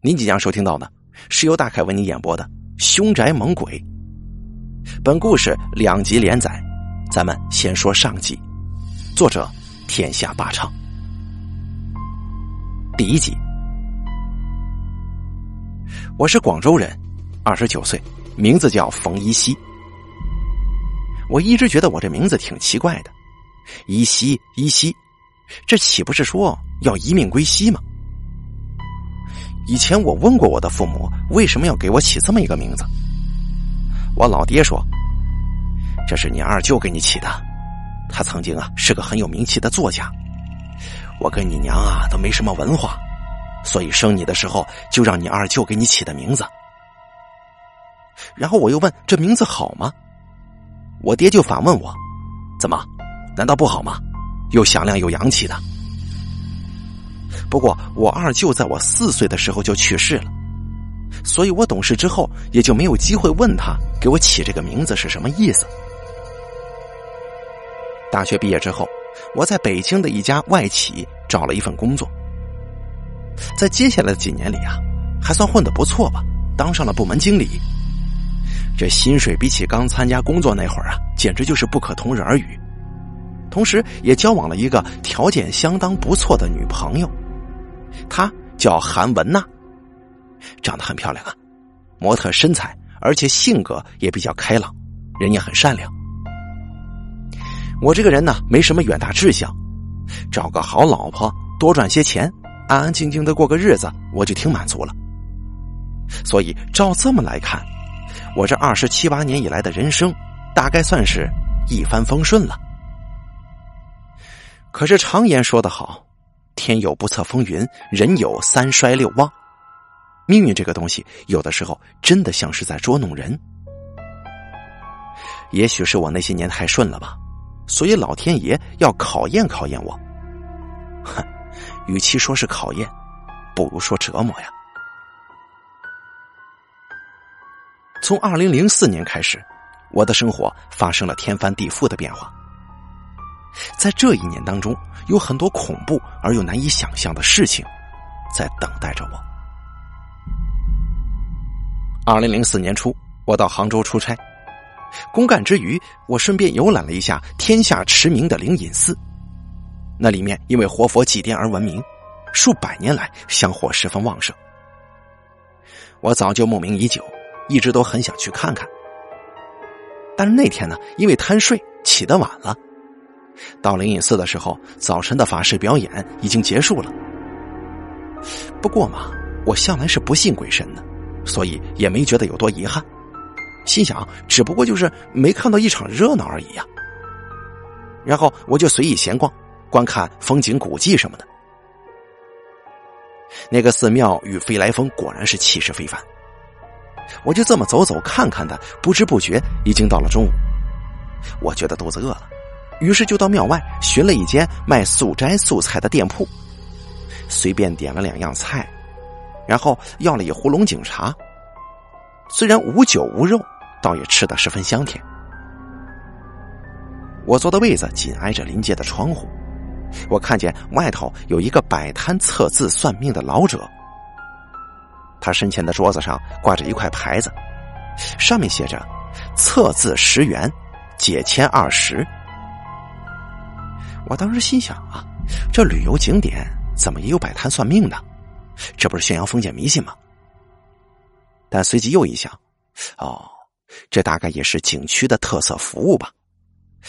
您即将收听到的是由大凯为您演播的《凶宅猛鬼》。本故事两集连载，咱们先说上集。作者：天下霸唱。第一集，我是广州人，二十九岁，名字叫冯一西。我一直觉得我这名字挺奇怪的，一西一西，这岂不是说要一命归西吗？以前我问过我的父母，为什么要给我起这么一个名字？我老爹说，这是你二舅给你起的，他曾经啊是个很有名气的作家。我跟你娘啊都没什么文化，所以生你的时候就让你二舅给你起的名字。然后我又问这名字好吗？我爹就反问我，怎么，难道不好吗？又响亮又洋气的。不过，我二舅在我四岁的时候就去世了，所以我懂事之后也就没有机会问他给我起这个名字是什么意思。大学毕业之后，我在北京的一家外企找了一份工作，在接下来的几年里啊，还算混得不错吧，当上了部门经理。这薪水比起刚参加工作那会儿啊，简直就是不可同日而语。同时，也交往了一个条件相当不错的女朋友。她叫韩文娜，长得很漂亮啊，模特身材，而且性格也比较开朗，人也很善良。我这个人呢，没什么远大志向，找个好老婆，多赚些钱，安安静静的过个日子，我就挺满足了。所以照这么来看，我这二十七八年以来的人生，大概算是一帆风顺了。可是常言说得好。天有不测风云，人有三衰六旺。命运这个东西，有的时候真的像是在捉弄人。也许是我那些年太顺了吧，所以老天爷要考验考验我。哼，与其说是考验，不如说折磨呀。从二零零四年开始，我的生活发生了天翻地覆的变化。在这一年当中，有很多恐怖而又难以想象的事情，在等待着我。二零零四年初，我到杭州出差，公干之余，我顺便游览了一下天下驰名的灵隐寺。那里面因为活佛祭奠而闻名，数百年来香火十分旺盛。我早就慕名已久，一直都很想去看看。但是那天呢，因为贪睡起得晚了。到灵隐寺的时候，早晨的法事表演已经结束了。不过嘛，我向来是不信鬼神的，所以也没觉得有多遗憾。心想，只不过就是没看到一场热闹而已呀。然后我就随意闲逛，观看风景古迹什么的。那个寺庙与飞来峰果然是气势非凡。我就这么走走看看的，不知不觉已经到了中午。我觉得肚子饿了。于是就到庙外寻了一间卖素斋素菜的店铺，随便点了两样菜，然后要了一壶龙井茶。虽然无酒无肉，倒也吃得十分香甜。我坐的位子紧挨着临街的窗户，我看见外头有一个摆摊测字算命的老者，他身前的桌子上挂着一块牌子，上面写着“测字十元，解签二十”。我当时心想啊，这旅游景点怎么也有摆摊算命的？这不是宣扬封建迷信吗？但随即又一想，哦，这大概也是景区的特色服务吧？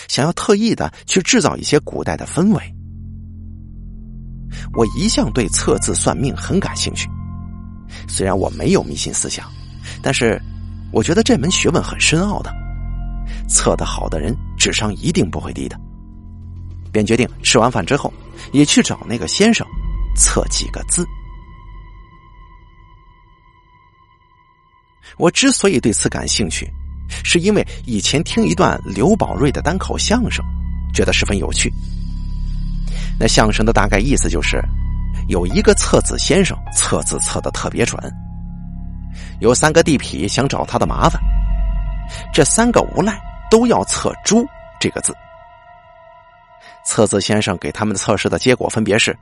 想要特意的去制造一些古代的氛围。我一向对测字算命很感兴趣，虽然我没有迷信思想，但是我觉得这门学问很深奥的，测得好的人智商一定不会低的。便决定吃完饭之后，也去找那个先生测几个字。我之所以对此感兴趣，是因为以前听一段刘宝瑞的单口相声，觉得十分有趣。那相声的大概意思就是，有一个测字先生测字测的特别准，有三个地痞想找他的麻烦，这三个无赖都要测“猪”这个字。测字先生给他们测试的结果分别是：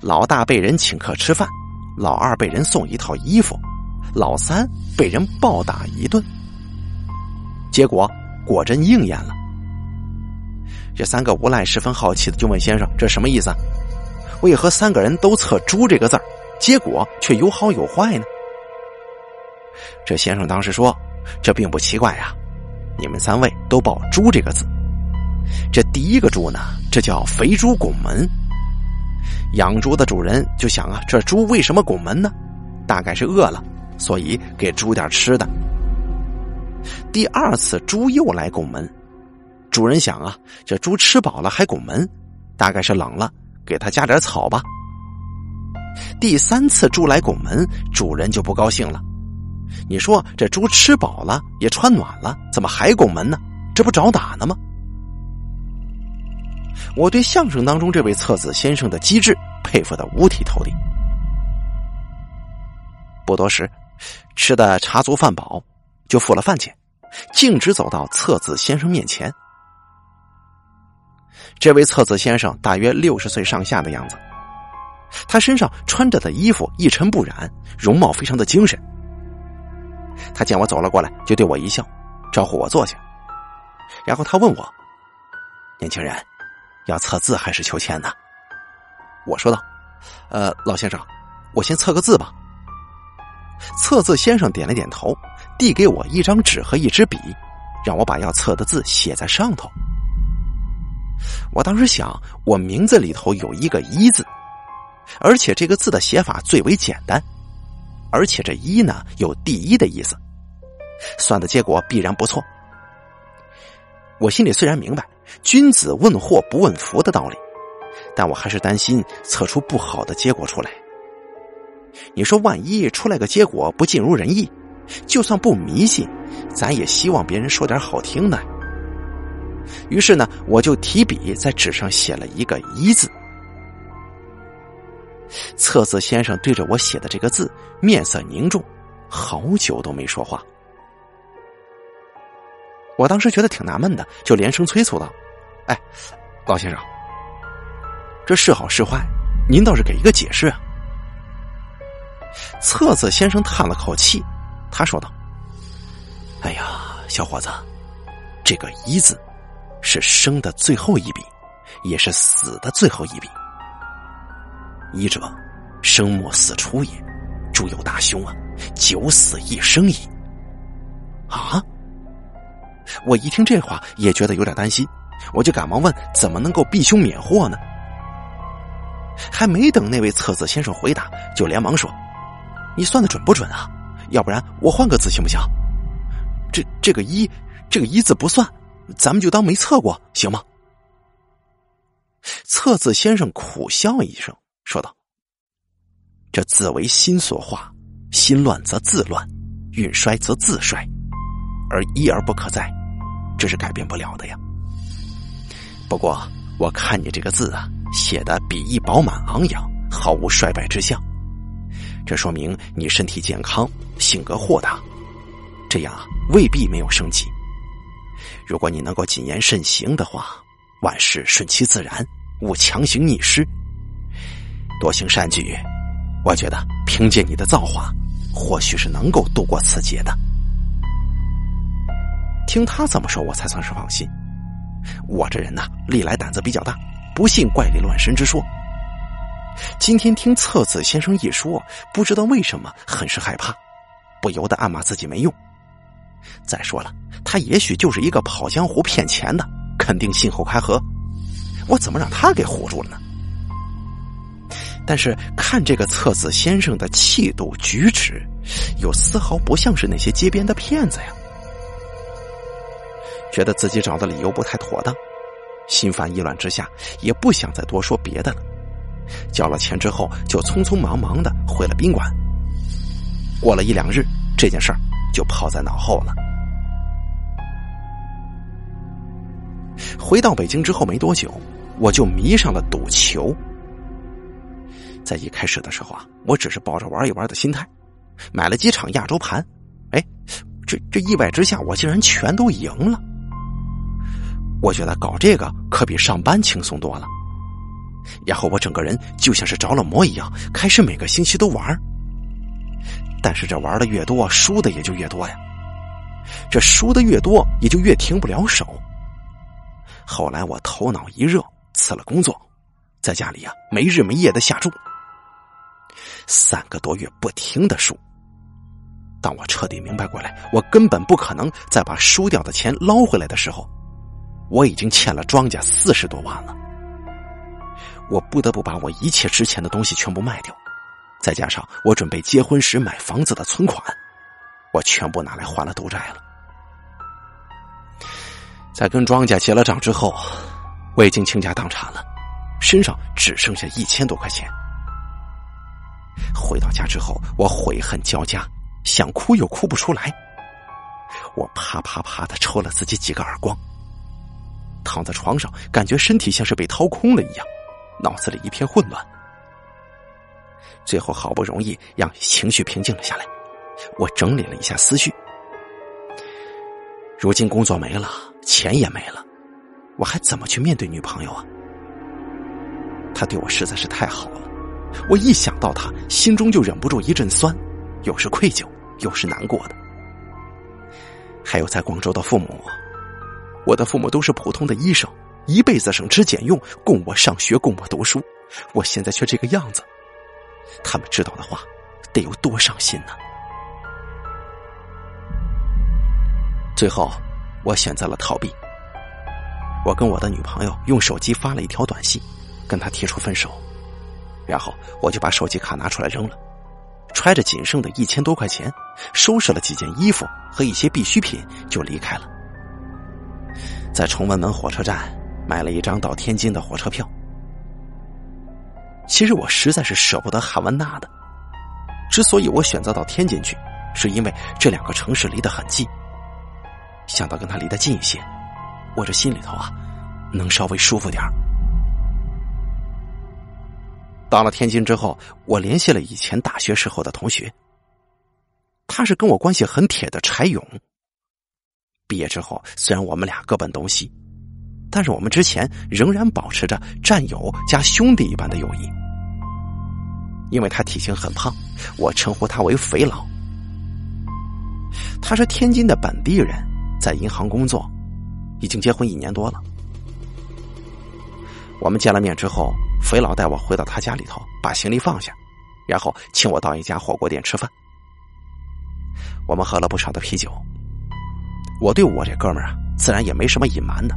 老大被人请客吃饭，老二被人送一套衣服，老三被人暴打一顿。结果果真应验了。这三个无赖十分好奇的就问先生：“这什么意思？为何三个人都测‘猪’这个字儿，结果却有好有坏呢？”这先生当时说：“这并不奇怪呀，你们三位都报‘猪’这个字。这第一个‘猪’呢，这叫肥猪拱门。养猪的主人就想啊，这猪为什么拱门呢？大概是饿了，所以给猪点吃的。第二次猪又来拱门，主人想啊，这猪吃饱了还拱门，大概是冷了，给它加点草吧。第三次猪来拱门，主人就不高兴了。你说这猪吃饱了也穿暖了，怎么还拱门呢？这不找打呢吗？我对相声当中这位测字先生的机智佩服的五体投地。不多时，吃的茶足饭饱，就付了饭钱，径直走到测字先生面前。这位测字先生大约六十岁上下的样子，他身上穿着的衣服一尘不染，容貌非常的精神。他见我走了过来，就对我一笑，招呼我坐下。然后他问我：“年轻人，要测字还是求签呢？”我说道：“呃，老先生，我先测个字吧。”测字先生点了点头，递给我一张纸和一支笔，让我把要测的字写在上头。我当时想，我名字里头有一个“一”字，而且这个字的写法最为简单。而且这一呢有第一的意思，算的结果必然不错。我心里虽然明白君子问祸不问福的道理，但我还是担心测出不好的结果出来。你说万一出来个结果不尽如人意，就算不迷信，咱也希望别人说点好听的。于是呢，我就提笔在纸上写了一个一字。测字先生对着我写的这个字，面色凝重，好久都没说话。我当时觉得挺纳闷的，就连声催促道：“哎，老先生，这是好是坏，您倒是给一个解释啊！”册子先生叹了口气，他说道：“哎呀，小伙子，这个‘一’字是生的最后一笔，也是死的最后一笔。”医者，生莫死出也。诸有大凶啊，九死一生矣。啊！我一听这话，也觉得有点担心，我就赶忙问：怎么能够避凶免祸呢？还没等那位测字先生回答，就连忙说：“你算的准不准啊？要不然我换个字行不行？这这个一，这个一字不算，咱们就当没测过，行吗？”测字先生苦笑一声。说道：“这字为心所化，心乱则字乱，运衰则字衰，而一而不可再，这是改变不了的呀。不过我看你这个字啊，写的笔意饱满昂扬，毫无衰败之象，这说明你身体健康，性格豁达，这样未必没有生机。如果你能够谨言慎行的话，万事顺其自然，勿强行逆施。”多行善举，我觉得凭借你的造化，或许是能够度过此劫的。听他这么说，我才算是放心。我这人呐，历来胆子比较大，不信怪力乱神之说。今天听测字先生一说，不知道为什么很是害怕，不由得暗骂自己没用。再说了，他也许就是一个跑江湖骗钱的，肯定信口开河。我怎么让他给唬住了呢？但是看这个测字先生的气度举止，又丝毫不像是那些街边的骗子呀。觉得自己找的理由不太妥当，心烦意乱之下，也不想再多说别的了。交了钱之后，就匆匆忙忙的回了宾馆。过了一两日，这件事儿就抛在脑后了。回到北京之后没多久，我就迷上了赌球。在一开始的时候啊，我只是抱着玩一玩的心态，买了几场亚洲盘，哎，这这意外之下，我竟然全都赢了。我觉得搞这个可比上班轻松多了。然后我整个人就像是着了魔一样，开始每个星期都玩。但是这玩的越多，输的也就越多呀。这输的越多，也就越停不了手。后来我头脑一热，辞了工作，在家里呀没日没夜的下注，三个多月不停的输。当我彻底明白过来，我根本不可能再把输掉的钱捞回来的时候，我已经欠了庄家四十多万了。我不得不把我一切值钱的东西全部卖掉，再加上我准备结婚时买房子的存款，我全部拿来还了赌债了。在跟庄家结了账之后，我已经倾家荡产了，身上只剩下一千多块钱。回到家之后，我悔恨交加，想哭又哭不出来。我啪啪啪的抽了自己几个耳光，躺在床上，感觉身体像是被掏空了一样。脑子里一片混乱，最后好不容易让情绪平静了下来，我整理了一下思绪。如今工作没了，钱也没了，我还怎么去面对女朋友啊？她对我实在是太好了，我一想到她，心中就忍不住一阵酸，又是愧疚，又是难过的。还有在广州的父母，我的父母都是普通的医生。一辈子省吃俭用供我上学，供我读书，我现在却这个样子，他们知道的话，得有多伤心呢？最后，我选择了逃避。我跟我的女朋友用手机发了一条短信，跟她提出分手，然后我就把手机卡拿出来扔了，揣着仅剩的一千多块钱，收拾了几件衣服和一些必需品，就离开了。在崇文门火车站。买了一张到天津的火车票。其实我实在是舍不得韩文娜的。之所以我选择到天津去，是因为这两个城市离得很近。想到跟他离得近一些，我这心里头啊，能稍微舒服点到了天津之后，我联系了以前大学时候的同学。他是跟我关系很铁的柴勇。毕业之后，虽然我们俩各奔东西。但是我们之前仍然保持着战友加兄弟一般的友谊，因为他体型很胖，我称呼他为“肥佬”。他是天津的本地人，在银行工作，已经结婚一年多了。我们见了面之后，肥佬带我回到他家里头，把行李放下，然后请我到一家火锅店吃饭。我们喝了不少的啤酒，我对我这哥们儿啊，自然也没什么隐瞒的。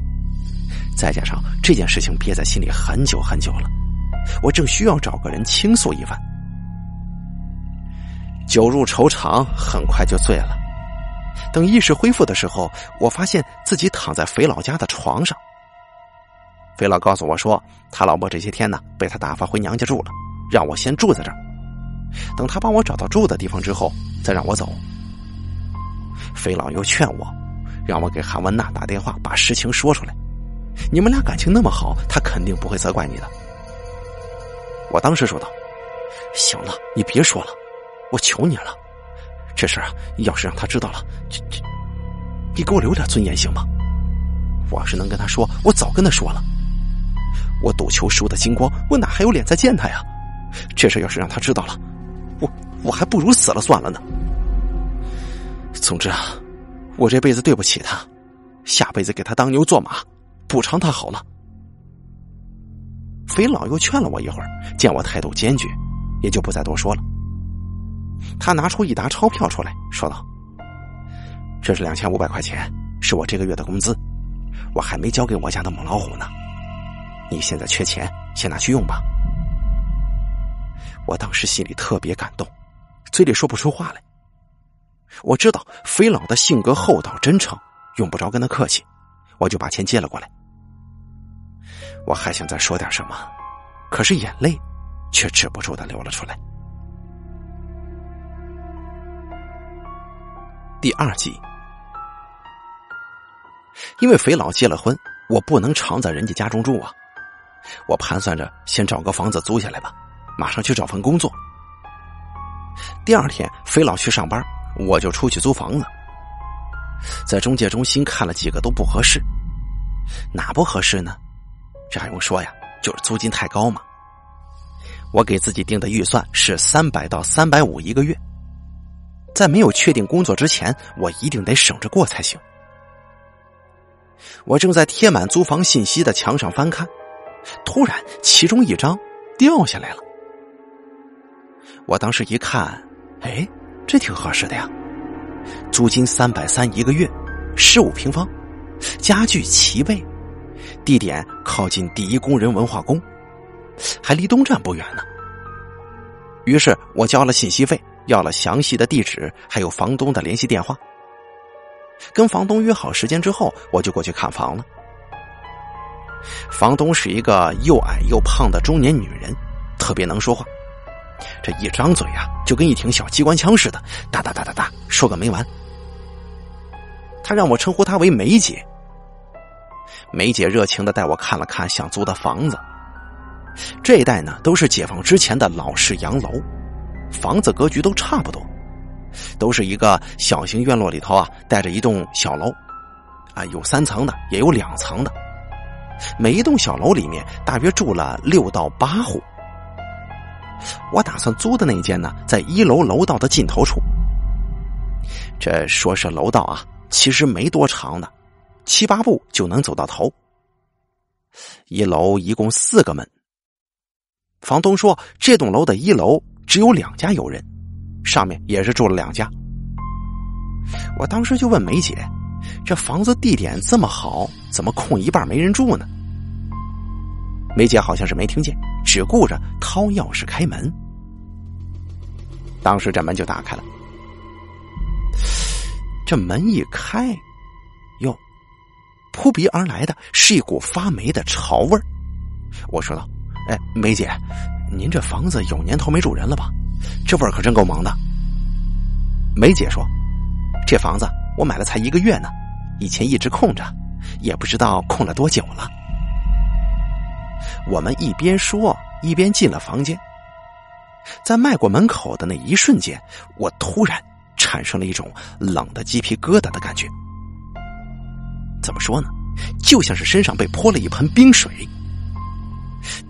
再加上这件事情憋在心里很久很久了，我正需要找个人倾诉一番。酒入愁肠，很快就醉了。等意识恢复的时候，我发现自己躺在肥老家的床上。肥老告诉我说，他老婆这些天呢被他打发回娘家住了，让我先住在这儿。等他帮我找到住的地方之后，再让我走。肥老又劝我，让我给韩文娜打电话，把实情说出来。你们俩感情那么好，他肯定不会责怪你的。我当时说道：“行了，你别说了，我求你了。这事啊，要是让他知道了，这这，你给我留点尊严行吗？我要是能跟他说，我早跟他说了。我赌球输的精光，我哪还有脸再见他呀？这事要是让他知道了，我我还不如死了算了呢。总之啊，我这辈子对不起他，下辈子给他当牛做马。”补偿他好了。肥佬又劝了我一会儿，见我态度坚决，也就不再多说了。他拿出一沓钞票出来说道：“这是两千五百块钱，是我这个月的工资，我还没交给我家的母老虎呢。你现在缺钱，先拿去用吧。”我当时心里特别感动，嘴里说不出话来。我知道肥佬的性格厚道真诚，用不着跟他客气，我就把钱接了过来。我还想再说点什么，可是眼泪却止不住的流了出来。第二集，因为肥佬结了婚，我不能常在人家家中住啊。我盘算着先找个房子租下来吧，马上去找份工作。第二天，肥佬去上班，我就出去租房子。在中介中心看了几个都不合适，哪不合适呢？这还用说呀？就是租金太高嘛。我给自己定的预算是三百到三百五一个月，在没有确定工作之前，我一定得省着过才行。我正在贴满租房信息的墙上翻看，突然其中一张掉下来了。我当时一看，哎，这挺合适的呀，租金三百三一个月，十五平方，家具齐备，地点靠近第一工人文化宫，还离东站不远呢。于是我交了信息费，要了详细的地址，还有房东的联系电话。跟房东约好时间之后，我就过去看房了。房东是一个又矮又胖的中年女人，特别能说话，这一张嘴啊，就跟一挺小机关枪似的，哒哒哒哒哒，说个没完。他让我称呼他为梅姐。梅姐热情的带我看了看想租的房子，这一带呢都是解放之前的老式洋楼，房子格局都差不多。都是一个小型院落里头啊，带着一栋小楼，啊，有三层的，也有两层的。每一栋小楼里面大约住了六到八户。我打算租的那间呢，在一楼楼道的尽头处。这说是楼道啊，其实没多长的，七八步就能走到头。一楼一共四个门。房东说，这栋楼的一楼只有两家有人。上面也是住了两家，我当时就问梅姐：“这房子地点这么好，怎么空一半没人住呢？”梅姐好像是没听见，只顾着掏钥匙开门。当时这门就打开了，这门一开，哟，扑鼻而来的是一股发霉的潮味儿。我说道：“哎，梅姐，您这房子有年头没住人了吧？”这味儿可真够猛的。梅姐说：“这房子我买了才一个月呢，以前一直空着，也不知道空了多久了。”我们一边说一边进了房间，在迈过门口的那一瞬间，我突然产生了一种冷的鸡皮疙瘩的感觉。怎么说呢？就像是身上被泼了一盆冰水。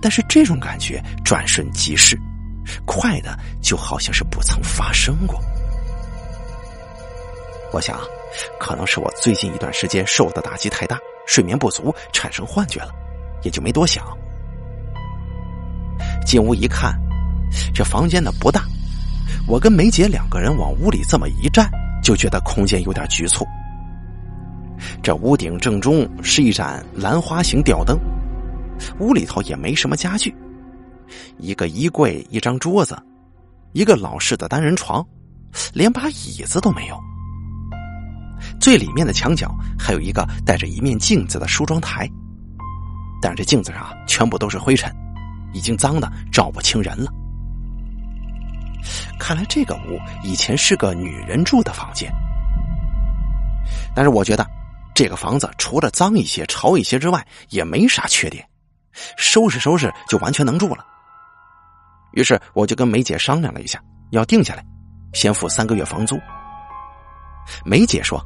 但是这种感觉转瞬即逝。快的就好像是不曾发生过。我想，可能是我最近一段时间受的打击太大，睡眠不足，产生幻觉了，也就没多想。进屋一看，这房间呢不大，我跟梅姐两个人往屋里这么一站，就觉得空间有点局促。这屋顶正中是一盏兰花形吊灯，屋里头也没什么家具。一个衣柜，一张桌子，一个老式的单人床，连把椅子都没有。最里面的墙角还有一个带着一面镜子的梳妆台，但这镜子上全部都是灰尘，已经脏的照不清人了。看来这个屋以前是个女人住的房间，但是我觉得这个房子除了脏一些、潮一些之外，也没啥缺点，收拾收拾就完全能住了。于是我就跟梅姐商量了一下，要定下来，先付三个月房租。梅姐说：“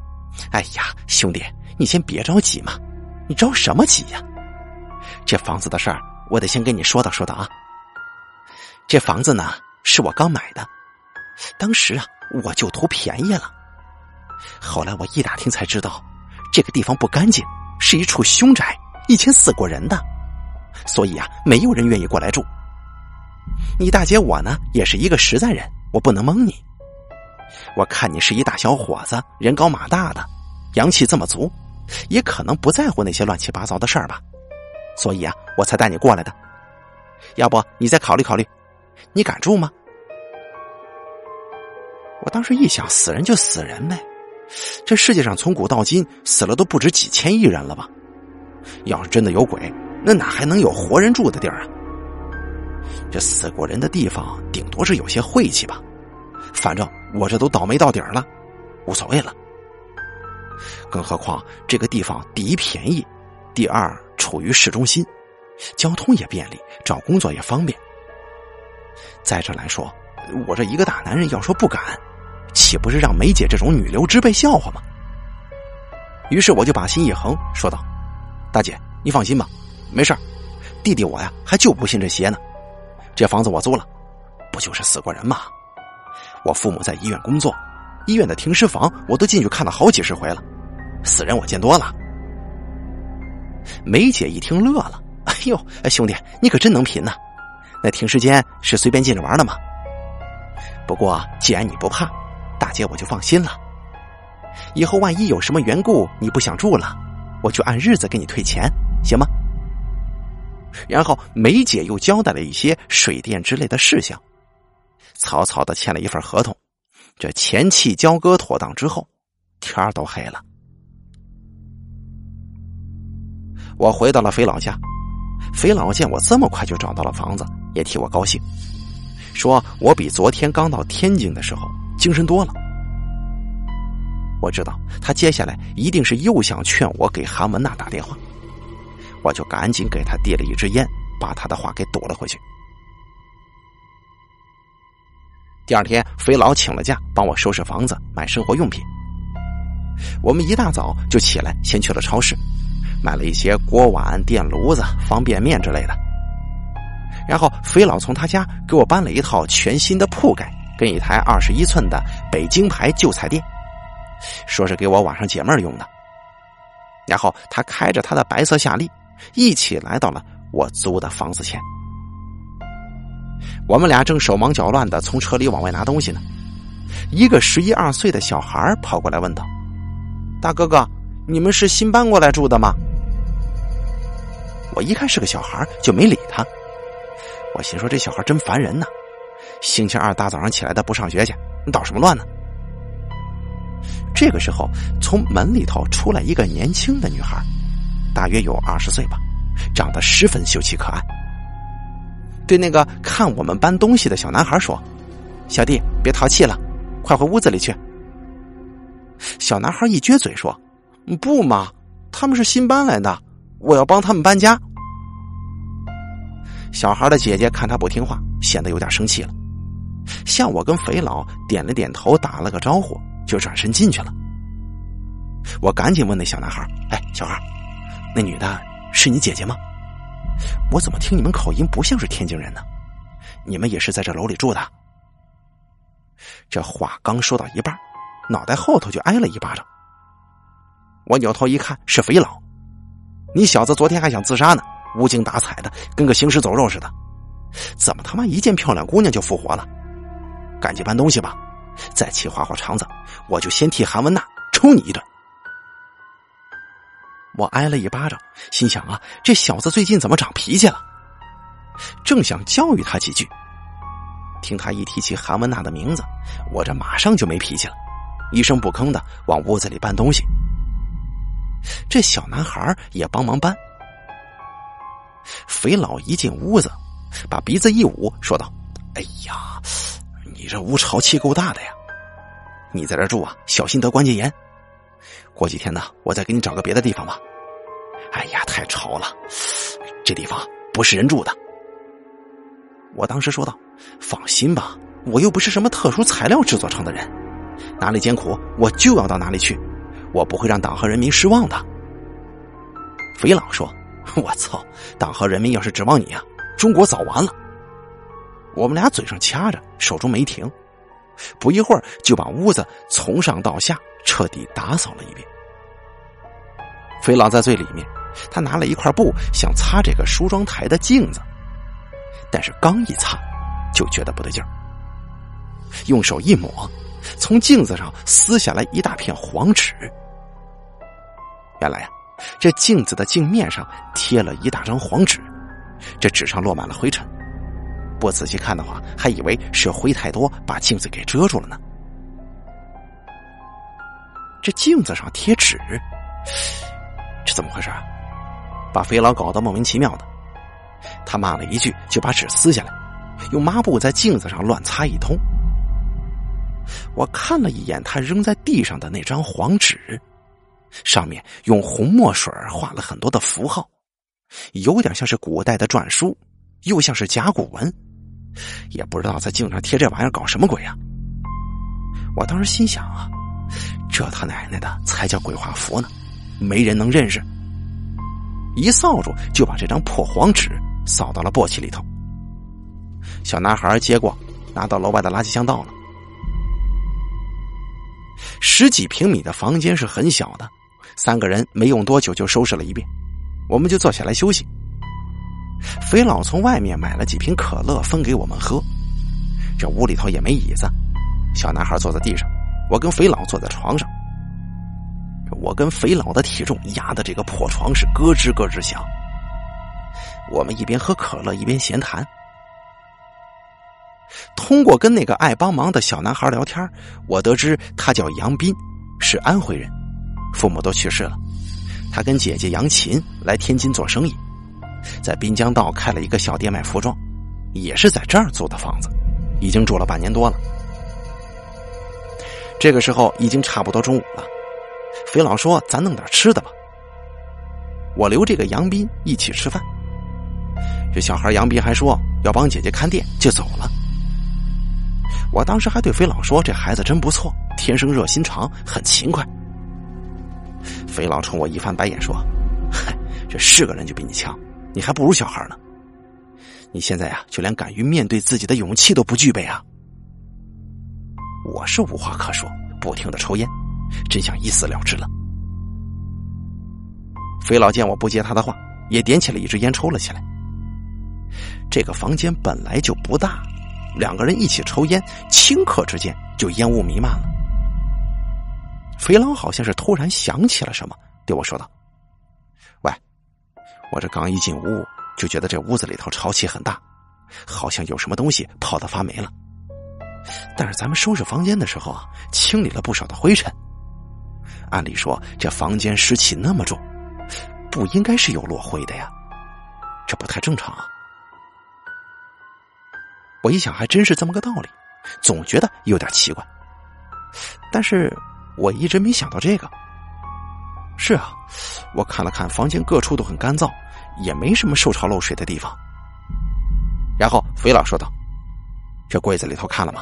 哎呀，兄弟，你先别着急嘛，你着什么急呀？这房子的事儿，我得先跟你说道说道啊。这房子呢，是我刚买的，当时啊，我就图便宜了。后来我一打听才知道，这个地方不干净，是一处凶宅，以前死过人的，所以啊，没有人愿意过来住。”你大姐我呢，也是一个实在人，我不能蒙你。我看你是一大小伙子，人高马大的，阳气这么足，也可能不在乎那些乱七八糟的事儿吧。所以啊，我才带你过来的。要不你再考虑考虑，你敢住吗？我当时一想，死人就死人呗，这世界上从古到今死了都不止几千亿人了吧？要是真的有鬼，那哪还能有活人住的地儿啊？这死过人的地方，顶多是有些晦气吧。反正我这都倒霉到底儿了，无所谓了。更何况这个地方第一便宜，第二处于市中心，交通也便利，找工作也方便。再者来说，我这一个大男人要说不敢，岂不是让梅姐这种女流之辈笑话吗？于是我就把心一横，说道：“大姐，你放心吧，没事弟弟我呀，还就不信这邪呢。这房子我租了，不就是死过人吗？我父母在医院工作，医院的停尸房我都进去看了好几十回了，死人我见多了。梅姐一听乐了：“ 哎呦，兄弟，你可真能贫呐！那停尸间是随便进着玩的吗？不过既然你不怕，大姐我就放心了。以后万一有什么缘故你不想住了，我就按日子给你退钱，行吗？”然后梅姐又交代了一些水电之类的事项，草草的签了一份合同。这前期交割妥当之后，天都黑了。我回到了肥老家，肥老见我这么快就找到了房子，也替我高兴，说我比昨天刚到天津的时候精神多了。我知道他接下来一定是又想劝我给韩文娜打电话。我就赶紧给他递了一支烟，把他的话给堵了回去。第二天，肥佬请了假，帮我收拾房子、买生活用品。我们一大早就起来，先去了超市，买了一些锅碗、电炉子、方便面之类的。然后，肥佬从他家给我搬了一套全新的铺盖，跟一台二十一寸的北京牌旧彩电，说是给我晚上解闷用的。然后，他开着他的白色夏利。一起来到了我租的房子前，我们俩正手忙脚乱的从车里往外拿东西呢。一个十一二岁的小孩跑过来问道：“大哥哥，你们是新搬过来住的吗？”我一看是个小孩，就没理他。我心说这小孩真烦人呐！星期二大早上起来的不上学去，你捣什么乱呢？这个时候，从门里头出来一个年轻的女孩。大约有二十岁吧，长得十分秀气可爱。对那个看我们搬东西的小男孩说：“小弟，别淘气了，快回屋子里去。”小男孩一撅嘴说：“不嘛，他们是新搬来的，我要帮他们搬家。”小孩的姐姐看他不听话，显得有点生气了，向我跟肥佬点了点头，打了个招呼，就转身进去了。我赶紧问那小男孩：“哎，小孩。”那女的是你姐姐吗？我怎么听你们口音不像是天津人呢？你们也是在这楼里住的？这话刚说到一半，脑袋后头就挨了一巴掌。我扭头一看，是肥佬。你小子昨天还想自杀呢，无精打采的，跟个行尸走肉似的。怎么他妈一见漂亮姑娘就复活了？赶紧搬东西吧，再气花花肠子，我就先替韩文娜抽你一顿。我挨了一巴掌，心想啊，这小子最近怎么长脾气了？正想教育他几句，听他一提起韩文娜的名字，我这马上就没脾气了，一声不吭的往屋子里搬东西。这小男孩也帮忙搬。肥佬一进屋子，把鼻子一捂，说道：“哎呀，你这屋潮气够大的呀！你在这住啊，小心得关节炎。”过几天呢，我再给你找个别的地方吧。哎呀，太潮了，这地方不是人住的。我当时说道：“放心吧，我又不是什么特殊材料制作成的人，哪里艰苦我就要到哪里去，我不会让党和人民失望的。”肥佬说：“ 我操，党和人民要是指望你啊，中国早完了。”我们俩嘴上掐着，手中没停，不一会儿就把屋子从上到下。彻底打扫了一遍。肥佬在最里面，他拿了一块布想擦这个梳妆台的镜子，但是刚一擦，就觉得不对劲儿。用手一抹，从镜子上撕下来一大片黄纸。原来呀，这镜子的镜面上贴了一大张黄纸，这纸上落满了灰尘。不仔细看的话，还以为是灰太多把镜子给遮住了呢。这镜子上贴纸，这怎么回事啊？把肥佬搞得莫名其妙的。他骂了一句，就把纸撕下来，用抹布在镜子上乱擦一通。我看了一眼他扔在地上的那张黄纸，上面用红墨水画了很多的符号，有点像是古代的篆书，又像是甲骨文，也不知道在镜子上贴这玩意儿搞什么鬼啊！我当时心想啊。这他奶奶的才叫鬼画符呢，没人能认识。一扫帚就把这张破黄纸扫到了簸箕里头。小男孩接过，拿到楼外的垃圾箱倒了。十几平米的房间是很小的，三个人没用多久就收拾了一遍，我们就坐下来休息。肥佬从外面买了几瓶可乐分给我们喝。这屋里头也没椅子，小男孩坐在地上，我跟肥佬坐在床上。我跟肥佬的体重压的这个破床是咯吱咯吱响。我们一边喝可乐一边闲谈。通过跟那个爱帮忙的小男孩聊天，我得知他叫杨斌，是安徽人，父母都去世了。他跟姐姐杨琴来天津做生意，在滨江道开了一个小店卖服装，也是在这儿租的房子，已经住了半年多了。这个时候已经差不多中午了，肥佬说：“咱弄点吃的吧。”我留这个杨斌一起吃饭。这小孩杨斌还说要帮姐姐看店，就走了。我当时还对肥佬说：“这孩子真不错，天生热心肠，很勤快。”肥佬冲我一翻白眼说：“嗨，这是个人就比你强，你还不如小孩呢。你现在呀，就连敢于面对自己的勇气都不具备啊！”我是无话可说，不停的抽烟，真想一死了之了。肥佬见我不接他的话，也点起了一支烟抽了起来。这个房间本来就不大。两个人一起抽烟，顷刻之间就烟雾弥漫了。肥狼好像是突然想起了什么，对我说道：“喂，我这刚一进屋，就觉得这屋子里头潮气很大，好像有什么东西泡的发霉了。但是咱们收拾房间的时候啊，清理了不少的灰尘。按理说这房间湿气那么重，不应该是有落灰的呀，这不太正常啊。”我一想，还真是这么个道理，总觉得有点奇怪。但是我一直没想到这个。是啊，我看了看房间各处都很干燥，也没什么受潮漏水的地方。然后肥佬说道：“这柜子里头看了吗？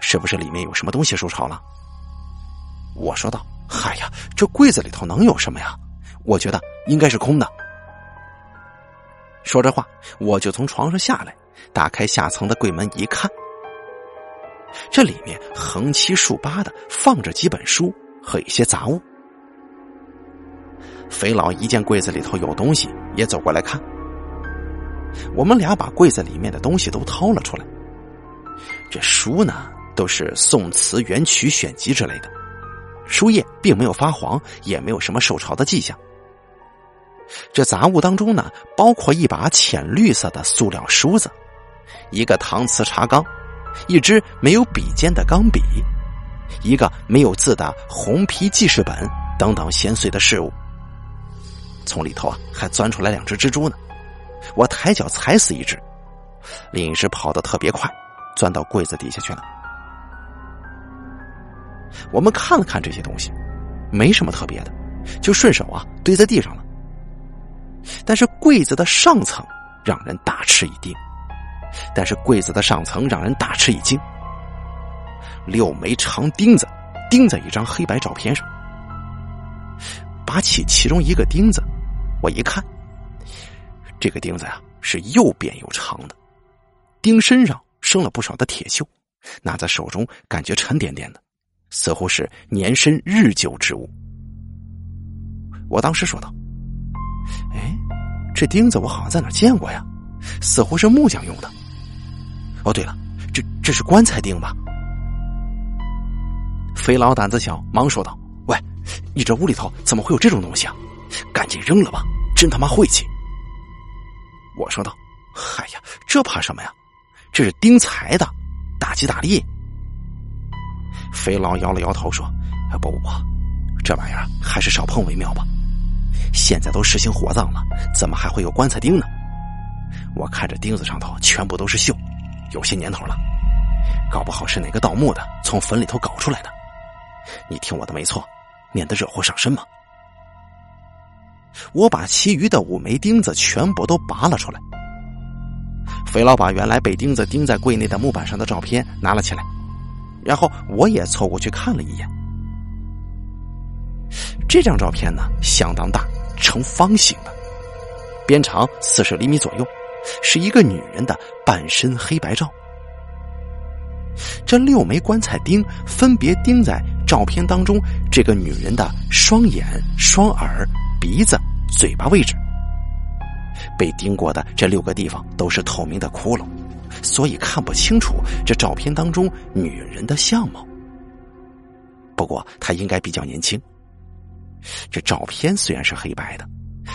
是不是里面有什么东西受潮了？”我说道：“嗨呀，这柜子里头能有什么呀？我觉得应该是空的。”说着话，我就从床上下来。打开下层的柜门一看，这里面横七竖八的放着几本书和一些杂物。肥佬一见柜子里头有东西，也走过来看。我们俩把柜子里面的东西都掏了出来。这书呢，都是宋词元曲选集之类的，书页并没有发黄，也没有什么受潮的迹象。这杂物当中呢，包括一把浅绿色的塑料梳子。一个搪瓷茶缸，一支没有笔尖的钢笔，一个没有字的红皮记事本，等等闲碎的事物。从里头啊，还钻出来两只蜘蛛呢。我抬脚踩死一只，另一只跑得特别快，钻到柜子底下去了。我们看了看这些东西，没什么特别的，就顺手啊堆在地上了。但是柜子的上层让人大吃一惊。但是柜子的上层让人大吃一惊，六枚长钉子钉在一张黑白照片上。拔起其中一个钉子，我一看，这个钉子呀是又扁又长的，钉身上生了不少的铁锈，拿在手中感觉沉甸甸的，似乎是年深日久之物。我当时说道：“哎，这钉子我好像在哪见过呀，似乎是木匠用的。”哦，对了，这这是棺材钉吧？肥佬胆子小，忙说道：“喂，你这屋里头怎么会有这种东西啊？赶紧扔了吧，真他妈晦气！”我说道：“嗨呀，这怕什么呀？这是钉财的，大吉大利。”肥佬摇了摇头说：“啊，不不不，这玩意儿还是少碰为妙吧。现在都实行火葬了，怎么还会有棺材钉呢？我看这钉子上头全部都是锈。”有些年头了，搞不好是哪个盗墓的从坟里头搞出来的。你听我的没错，免得惹祸上身嘛。我把其余的五枚钉子全部都拔了出来。肥佬把原来被钉子钉在柜内的木板上的照片拿了起来，然后我也凑过去看了一眼。这张照片呢，相当大，呈方形的，边长四十厘米左右，是一个女人的半身黑白照。这六枚棺材钉分别钉在照片当中这个女人的双眼、双耳、鼻子、嘴巴位置。被钉过的这六个地方都是透明的窟窿，所以看不清楚这照片当中女人的相貌。不过她应该比较年轻。这照片虽然是黑白的，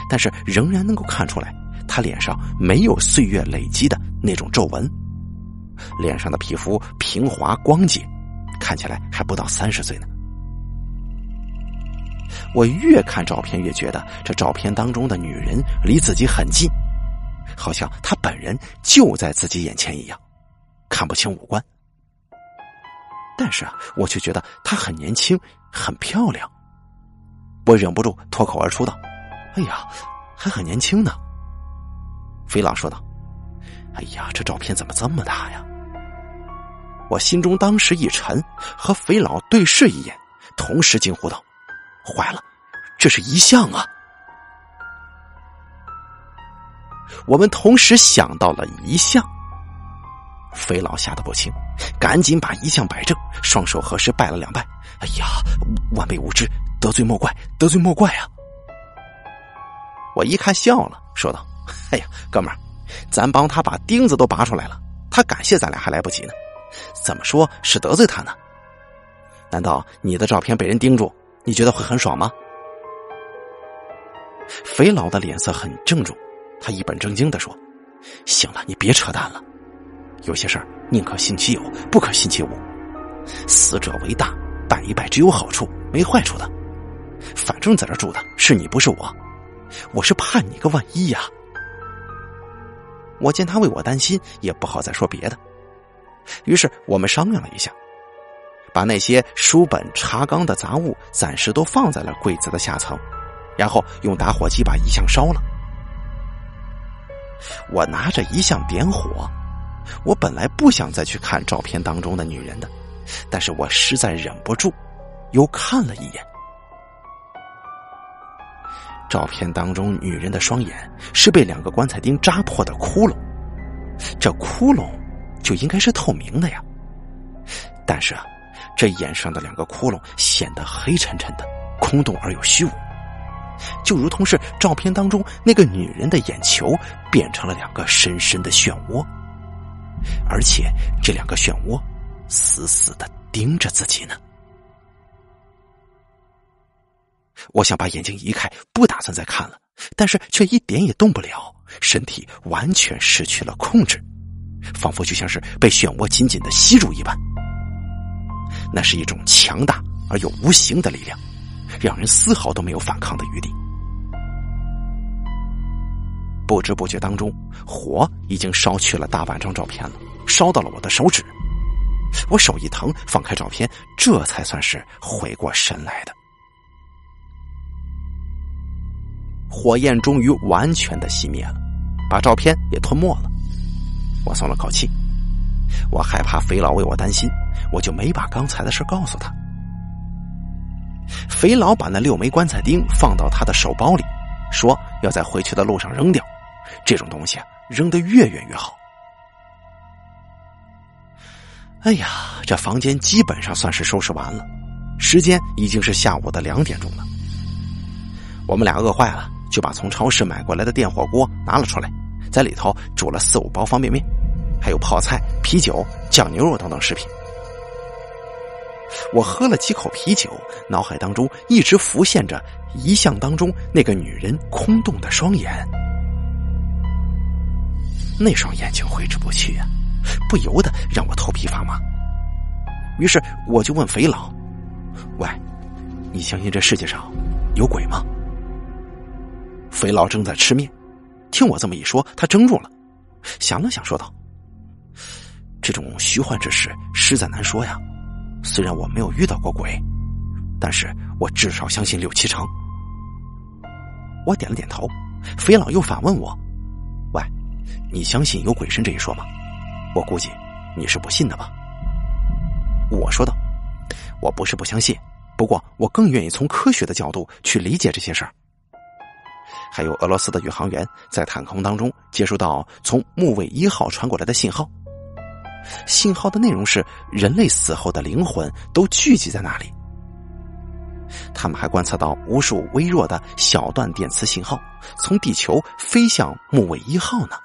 但是仍然能够看出来她脸上没有岁月累积的那种皱纹。脸上的皮肤平滑光洁，看起来还不到三十岁呢。我越看照片，越觉得这照片当中的女人离自己很近，好像她本人就在自己眼前一样，看不清五官。但是啊，我却觉得她很年轻，很漂亮。我忍不住脱口而出道：“哎呀，还很年轻呢。”肥佬说道：“哎呀，这照片怎么这么大呀？”我心中当时一沉，和肥佬对视一眼，同时惊呼道：“坏了，这是遗像啊！”我们同时想到了遗像，肥佬吓得不轻，赶紧把遗像摆正，双手合十拜了两拜：“哎呀，晚辈无知，得罪莫怪，得罪莫怪啊！”我一看笑了，说道：“ 哎呀，哥们儿，咱帮他把钉子都拔出来了，他感谢咱俩还来不及呢。”怎么说是得罪他呢？难道你的照片被人盯住，你觉得会很爽吗？肥佬的脸色很郑重，他一本正经的说：“行了，你别扯淡了。有些事儿宁可信其有，不可信其无。死者为大，拜一拜只有好处，没坏处的。反正在这住的是你，不是我。我是怕你个万一呀。”我见他为我担心，也不好再说别的。于是我们商量了一下，把那些书本、茶缸的杂物暂时都放在了柜子的下层，然后用打火机把遗像烧了。我拿着遗像点火，我本来不想再去看照片当中的女人的，但是我实在忍不住，又看了一眼。照片当中女人的双眼是被两个棺材钉扎破的窟窿，这窟窿。就应该是透明的呀，但是啊，这眼上的两个窟窿显得黑沉沉的、空洞而又虚无，就如同是照片当中那个女人的眼球变成了两个深深的漩涡，而且这两个漩涡死死的盯着自己呢。我想把眼睛移开，不打算再看了，但是却一点也动不了，身体完全失去了控制。仿佛就像是被漩涡紧紧的吸住一般，那是一种强大而又无形的力量，让人丝毫都没有反抗的余地。不知不觉当中，火已经烧去了大半张照片了，烧到了我的手指。我手一疼，放开照片，这才算是回过神来的。火焰终于完全的熄灭了，把照片也吞没了。我松了口气，我害怕肥佬为我担心，我就没把刚才的事告诉他。肥佬把那六枚棺材钉放到他的手包里，说要在回去的路上扔掉。这种东西啊，扔得越远越好。哎呀，这房间基本上算是收拾完了，时间已经是下午的两点钟了。我们俩饿坏了，就把从超市买过来的电火锅拿了出来，在里头煮了四五包方便面。还有泡菜、啤酒、酱牛肉等等食品。我喝了几口啤酒，脑海当中一直浮现着遗像当中那个女人空洞的双眼，那双眼睛挥之不去啊，不由得让我头皮发麻。于是我就问肥佬：“喂，你相信这世界上有鬼吗？”肥佬正在吃面，听我这么一说，他怔住了，想了想，说道。这种虚幻之事实在难说呀。虽然我没有遇到过鬼，但是我至少相信六七成。我点了点头。肥佬又反问我：“喂，你相信有鬼神这一说吗？”我估计你是不信的吧。我说道：“我不是不相信，不过我更愿意从科学的角度去理解这些事儿。”还有俄罗斯的宇航员在太空当中接收到从木卫一号传过来的信号，信号的内容是人类死后的灵魂都聚集在那里。他们还观测到无数微弱的小段电磁信号从地球飞向木卫一号呢。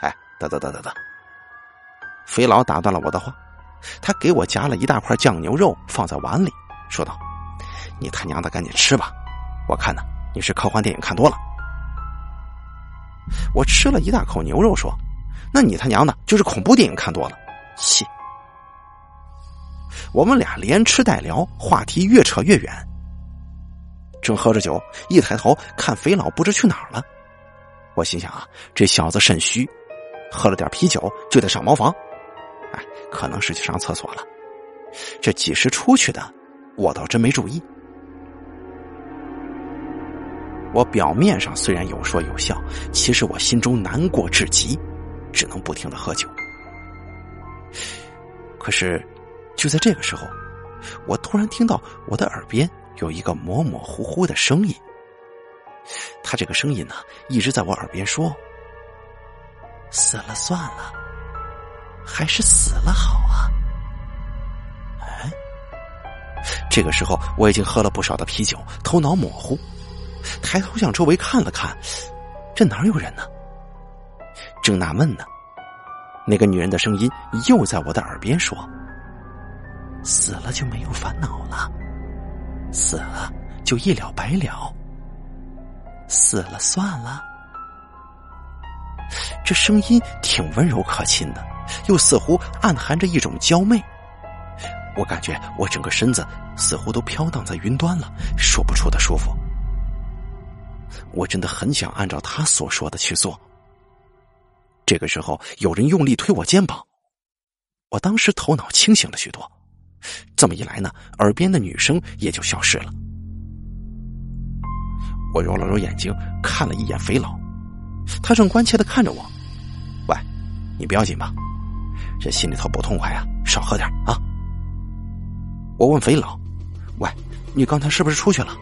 哎，等等等等等，肥佬打断了我的话，他给我夹了一大块酱牛肉放在碗里，说道：“你他娘的赶紧吃吧，我看呢你是科幻电影看多了。”我吃了一大口牛肉，说：“那你他娘的就是恐怖电影看多了。”切！我们俩连吃带聊，话题越扯越远。正喝着酒，一抬头看肥佬不知去哪儿了。我心想啊，这小子肾虚，喝了点啤酒就得上茅房。哎，可能是去上厕所了。这几时出去的，我倒真没注意。我表面上虽然有说有笑，其实我心中难过至极，只能不停的喝酒。可是，就在这个时候，我突然听到我的耳边有一个模模糊糊的声音。他这个声音呢，一直在我耳边说：“死了算了，还是死了好啊。”哎，这个时候我已经喝了不少的啤酒，头脑模糊。抬头向周围看了看，这哪有人呢？正纳闷呢，那个女人的声音又在我的耳边说：“死了就没有烦恼了，死了就一了百了，死了算了。”这声音挺温柔可亲的，又似乎暗含着一种娇媚。我感觉我整个身子似乎都飘荡在云端了，说不出的舒服。我真的很想按照他所说的去做。这个时候，有人用力推我肩膀，我当时头脑清醒了许多。这么一来呢，耳边的女声也就消失了。我揉了揉眼睛，看了一眼肥佬，他正关切的看着我。喂，你不要紧吧？这心里头不痛快呀，少喝点啊。我问肥佬：“喂，你刚才是不是出去了？”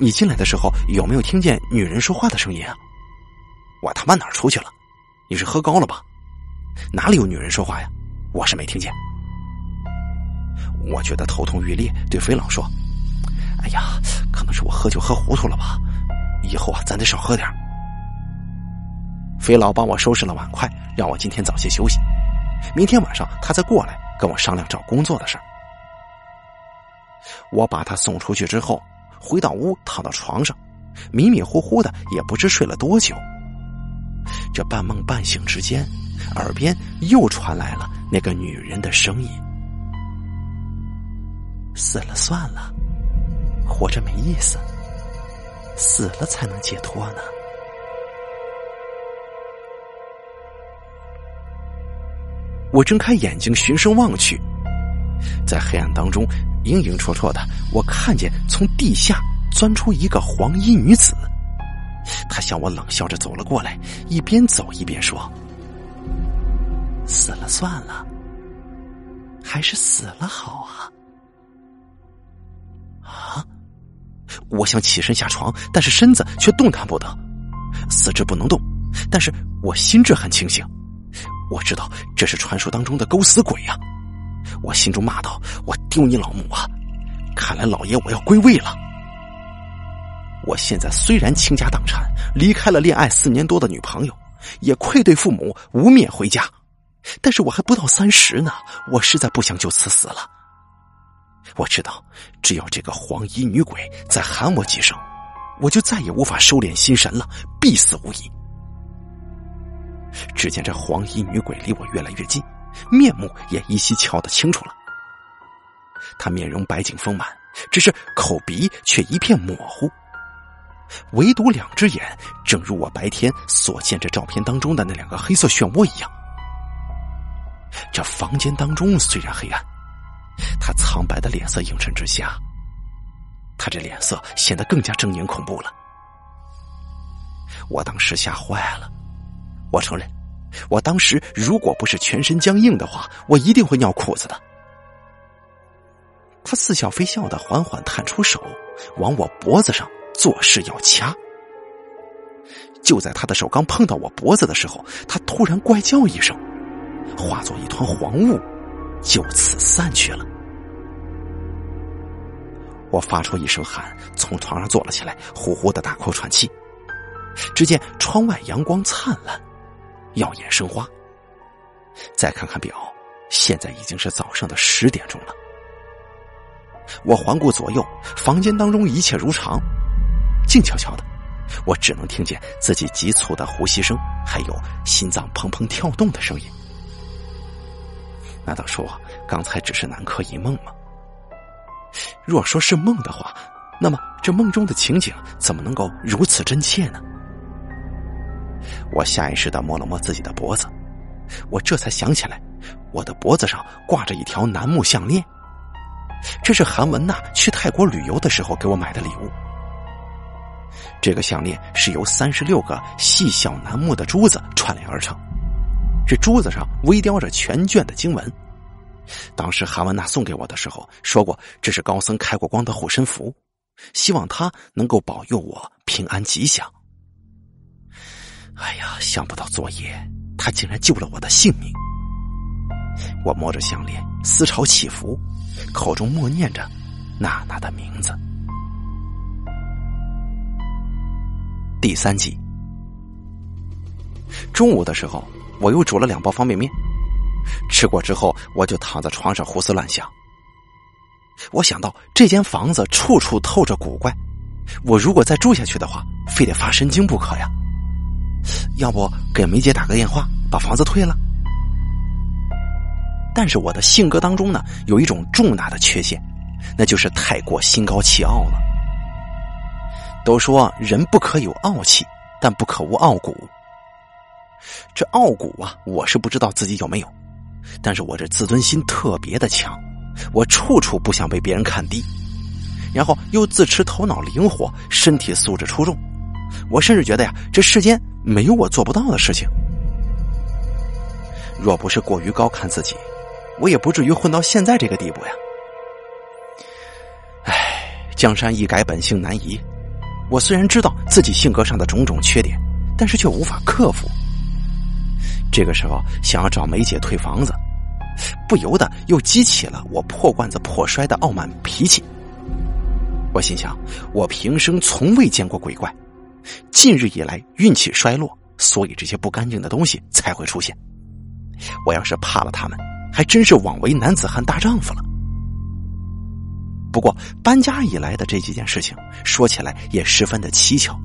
你进来的时候有没有听见女人说话的声音啊？我他妈哪出去了？你是喝高了吧？哪里有女人说话呀？我是没听见。我觉得头痛欲裂，对肥佬说：“哎呀，可能是我喝酒喝糊涂了吧？以后啊，咱得少喝点肥佬帮我收拾了碗筷，让我今天早些休息，明天晚上他再过来跟我商量找工作的事儿。我把他送出去之后。回到屋，躺到床上，迷迷糊糊的，也不知睡了多久。这半梦半醒之间，耳边又传来了那个女人的声音：“死了算了，活着没意思，死了才能解脱呢。”我睁开眼睛，循声望去，在黑暗当中。影影绰绰的，我看见从地下钻出一个黄衣女子，她向我冷笑着走了过来，一边走一边说：“死了算了，还是死了好啊！”啊！我想起身下床，但是身子却动弹不得，四肢不能动，但是我心智很清醒，我知道这是传说当中的勾死鬼呀。我心中骂道：“我丢你老母啊！看来老爷我要归位了。我现在虽然倾家荡产，离开了恋爱四年多的女朋友，也愧对父母，无面回家。但是我还不到三十呢，我实在不想就此死了。我知道，只要这个黄衣女鬼再喊我几声，我就再也无法收敛心神了，必死无疑。”只见这黄衣女鬼离我越来越近。面目也依稀瞧得清楚了。他面容白净丰满，只是口鼻却一片模糊，唯独两只眼，正如我白天所见这照片当中的那两个黑色漩涡一样。这房间当中虽然黑暗，他苍白的脸色映衬之下，他这脸色显得更加狰狞恐怖了。我当时吓坏了，我承认。我当时如果不是全身僵硬的话，我一定会尿裤子的。他似笑非笑的缓缓探出手，往我脖子上作势要掐。就在他的手刚碰到我脖子的时候，他突然怪叫一声，化作一团黄雾，就此散去了。我发出一声喊，从床上坐了起来，呼呼的大口喘气。只见窗外阳光灿烂，耀眼生花。再看看表，现在已经是早上的十点钟了。我环顾左右，房间当中一切如常，静悄悄的，我只能听见自己急促的呼吸声，还有心脏砰砰跳动的声音。难道说刚才只是南柯一梦吗？若说是梦的话，那么这梦中的情景怎么能够如此真切呢？我下意识的摸了摸自己的脖子，我这才想起来，我的脖子上挂着一条楠木项链。这是韩文娜去泰国旅游的时候给我买的礼物。这个项链是由三十六个细小楠木的珠子串联而成，这珠子上微雕着全卷的经文。当时韩文娜送给我的时候说过，这是高僧开过光的护身符，希望他能够保佑我平安吉祥。哎呀，想不到昨夜他竟然救了我的性命。我摸着项链，思潮起伏，口中默念着娜娜的名字。第三集，中午的时候，我又煮了两包方便面，吃过之后，我就躺在床上胡思乱想。我想到这间房子处处透着古怪，我如果再住下去的话，非得发神经不可呀。要不给梅姐打个电话，把房子退了？但是我的性格当中呢，有一种重大的缺陷，那就是太过心高气傲了。都说人不可有傲气，但不可无傲骨。这傲骨啊，我是不知道自己有没有，但是我这自尊心特别的强，我处处不想被别人看低，然后又自持头脑灵活，身体素质出众。我甚至觉得呀，这世间没有我做不到的事情。若不是过于高看自己，我也不至于混到现在这个地步呀。唉，江山易改，本性难移。我虽然知道自己性格上的种种缺点，但是却无法克服。这个时候想要找梅姐退房子，不由得又激起了我破罐子破摔的傲慢脾气。我心想，我平生从未见过鬼怪。近日以来运气衰落，所以这些不干净的东西才会出现。我要是怕了他们，还真是枉为男子汉大丈夫了。不过搬家以来的这几件事情，说起来也十分的蹊跷，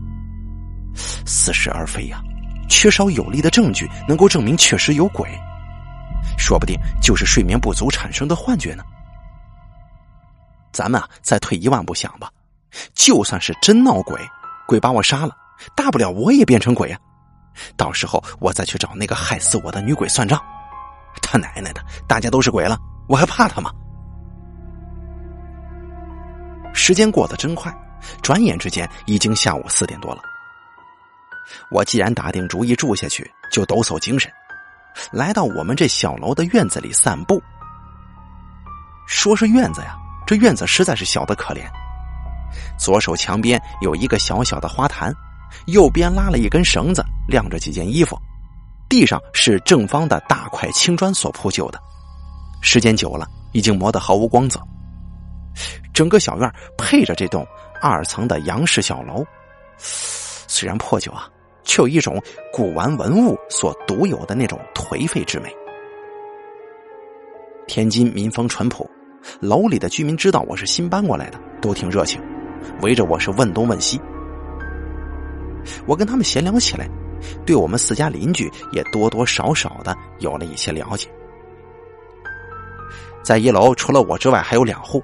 似是而非呀，缺少有力的证据能够证明确实有鬼，说不定就是睡眠不足产生的幻觉呢。咱们啊，再退一万步想吧，就算是真闹鬼。鬼把我杀了，大不了我也变成鬼呀！到时候我再去找那个害死我的女鬼算账。他奶奶的，大家都是鬼了，我还怕他吗？时间过得真快，转眼之间已经下午四点多了。我既然打定主意住下去，就抖擞精神，来到我们这小楼的院子里散步。说是院子呀，这院子实在是小的可怜。左手墙边有一个小小的花坛，右边拉了一根绳子，晾着几件衣服。地上是正方的大块青砖所铺就的，时间久了已经磨得毫无光泽。整个小院配着这栋二层的洋式小楼，虽然破旧啊，却有一种古玩文物所独有的那种颓废之美。天津民风淳朴，楼里的居民知道我是新搬过来的，都挺热情。围着我是问东问西，我跟他们闲聊起来，对我们四家邻居也多多少少的有了一些了解。在一楼除了我之外还有两户，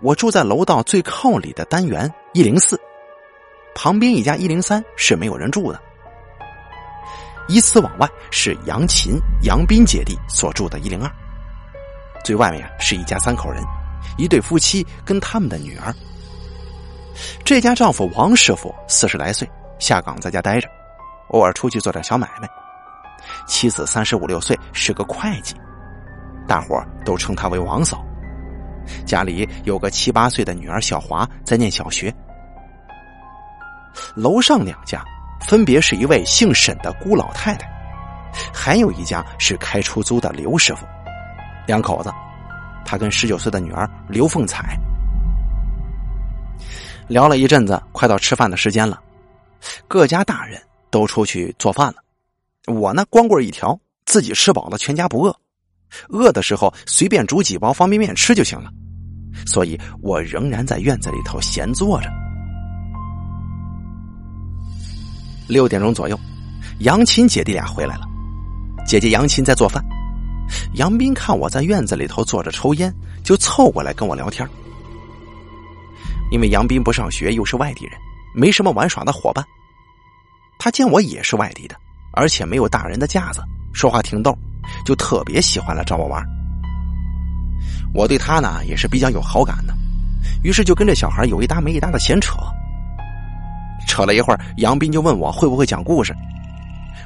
我住在楼道最靠里的单元一零四，旁边一家一零三是没有人住的。依次往外是杨琴、杨斌姐弟所住的一零二，最外面是一家三口人，一对夫妻跟他们的女儿。这家丈夫王师傅四十来岁，下岗在家待着，偶尔出去做点小买卖。妻子三十五六岁，是个会计，大伙都称她为王嫂。家里有个七八岁的女儿小华在念小学。楼上两家分别是一位姓沈的孤老太太，还有一家是开出租的刘师傅，两口子，他跟十九岁的女儿刘凤彩。聊了一阵子，快到吃饭的时间了，各家大人都出去做饭了，我呢光棍一条，自己吃饱了，全家不饿，饿的时候随便煮几包方便面吃就行了，所以我仍然在院子里头闲坐着。六点钟左右，杨琴姐弟俩回来了，姐姐杨琴在做饭，杨斌看我在院子里头坐着抽烟，就凑过来跟我聊天。因为杨斌不上学，又是外地人，没什么玩耍的伙伴。他见我也是外地的，而且没有大人的架子，说话挺逗，就特别喜欢来找我玩。我对他呢也是比较有好感的，于是就跟这小孩有一搭没一搭的闲扯。扯了一会儿，杨斌就问我会不会讲故事。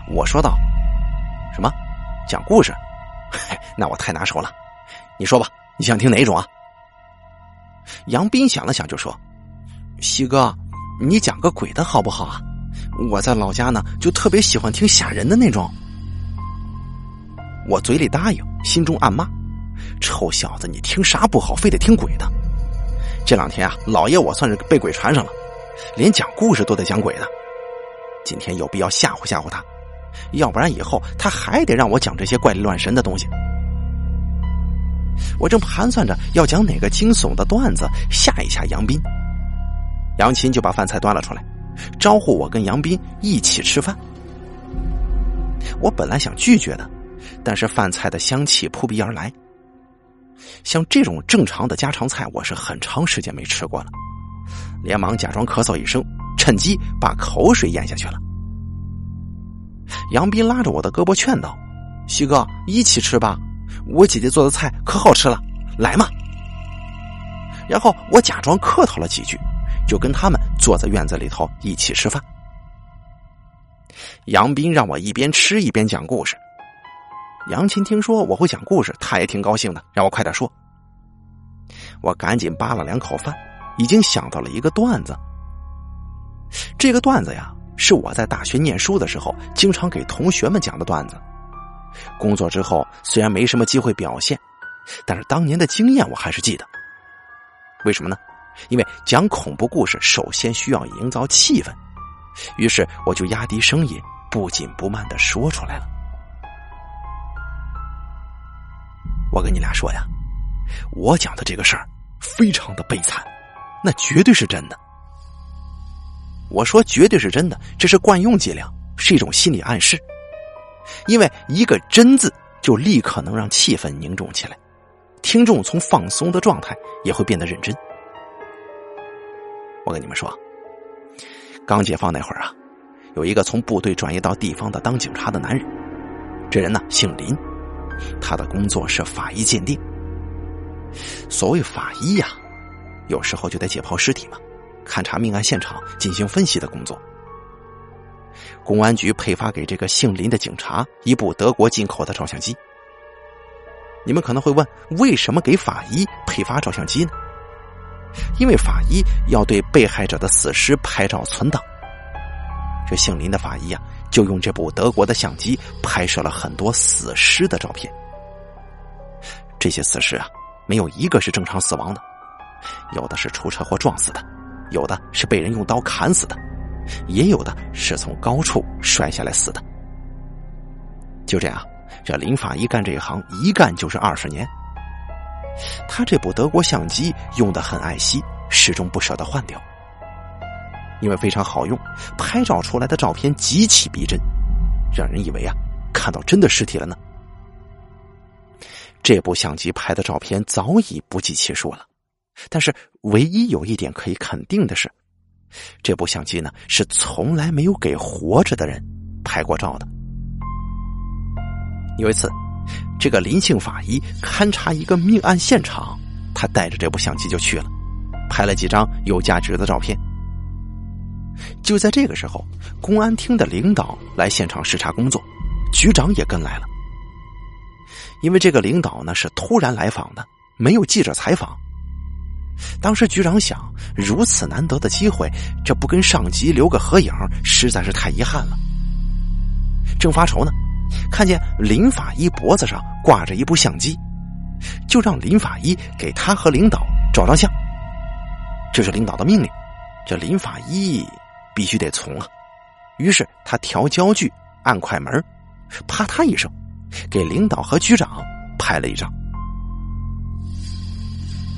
我说道：“什么？讲故事？那我太拿手了。你说吧，你想听哪种啊？”杨斌想了想，就说：“西哥，你讲个鬼的好不好啊？我在老家呢，就特别喜欢听吓人的那种。”我嘴里答应，心中暗骂：“臭小子，你听啥不好，非得听鬼的？这两天啊，老爷我算是被鬼缠上了，连讲故事都得讲鬼的。今天有必要吓唬吓唬他，要不然以后他还得让我讲这些怪力乱神的东西。”我正盘算着要讲哪个惊悚的段子吓一吓杨斌，杨琴就把饭菜端了出来，招呼我跟杨斌一起吃饭。我本来想拒绝的，但是饭菜的香气扑鼻而来，像这种正常的家常菜，我是很长时间没吃过了，连忙假装咳嗽一声，趁机把口水咽下去了。杨斌拉着我的胳膊劝道：“西哥，一起吃吧。”我姐姐做的菜可好吃了，来嘛！然后我假装客套了几句，就跟他们坐在院子里头一起吃饭。杨斌让我一边吃一边讲故事。杨琴听说我会讲故事，他也挺高兴的，让我快点说。我赶紧扒了两口饭，已经想到了一个段子。这个段子呀，是我在大学念书的时候经常给同学们讲的段子。工作之后虽然没什么机会表现，但是当年的经验我还是记得。为什么呢？因为讲恐怖故事首先需要营造气氛，于是我就压低声音，不紧不慢的说出来了。我跟你俩说呀，我讲的这个事儿非常的悲惨，那绝对是真的。我说绝对是真的，这是惯用伎俩，是一种心理暗示。因为一个“真”字，就立刻能让气氛凝重起来，听众从放松的状态也会变得认真。我跟你们说，刚解放那会儿啊，有一个从部队转业到地方的当警察的男人，这人呢姓林，他的工作是法医鉴定。所谓法医呀，有时候就得解剖尸体嘛，勘察命案现场，进行分析的工作。公安局配发给这个姓林的警察一部德国进口的照相机。你们可能会问，为什么给法医配发照相机呢？因为法医要对被害者的死尸拍照存档。这姓林的法医啊，就用这部德国的相机拍摄了很多死尸的照片。这些死尸啊，没有一个是正常死亡的，有的是出车祸撞死的，有的是被人用刀砍死的。也有的是从高处摔下来死的。就这样，这林法医干这一行一干就是二十年。他这部德国相机用的很爱惜，始终不舍得换掉，因为非常好用，拍照出来的照片极其逼真，让人以为啊看到真的尸体了呢。这部相机拍的照片早已不计其数了，但是唯一有一点可以肯定的是。这部相机呢，是从来没有给活着的人拍过照的。有一次，这个林姓法医勘察一个命案现场，他带着这部相机就去了，拍了几张有价值的照片。就在这个时候，公安厅的领导来现场视察工作，局长也跟来了。因为这个领导呢是突然来访的，没有记者采访。当时局长想，如此难得的机会，这不跟上级留个合影，实在是太遗憾了。正发愁呢，看见林法医脖子上挂着一部相机，就让林法医给他和领导照张相。这是领导的命令，这林法医必须得从啊。于是他调焦距，按快门，啪嗒一声，给领导和局长拍了一张。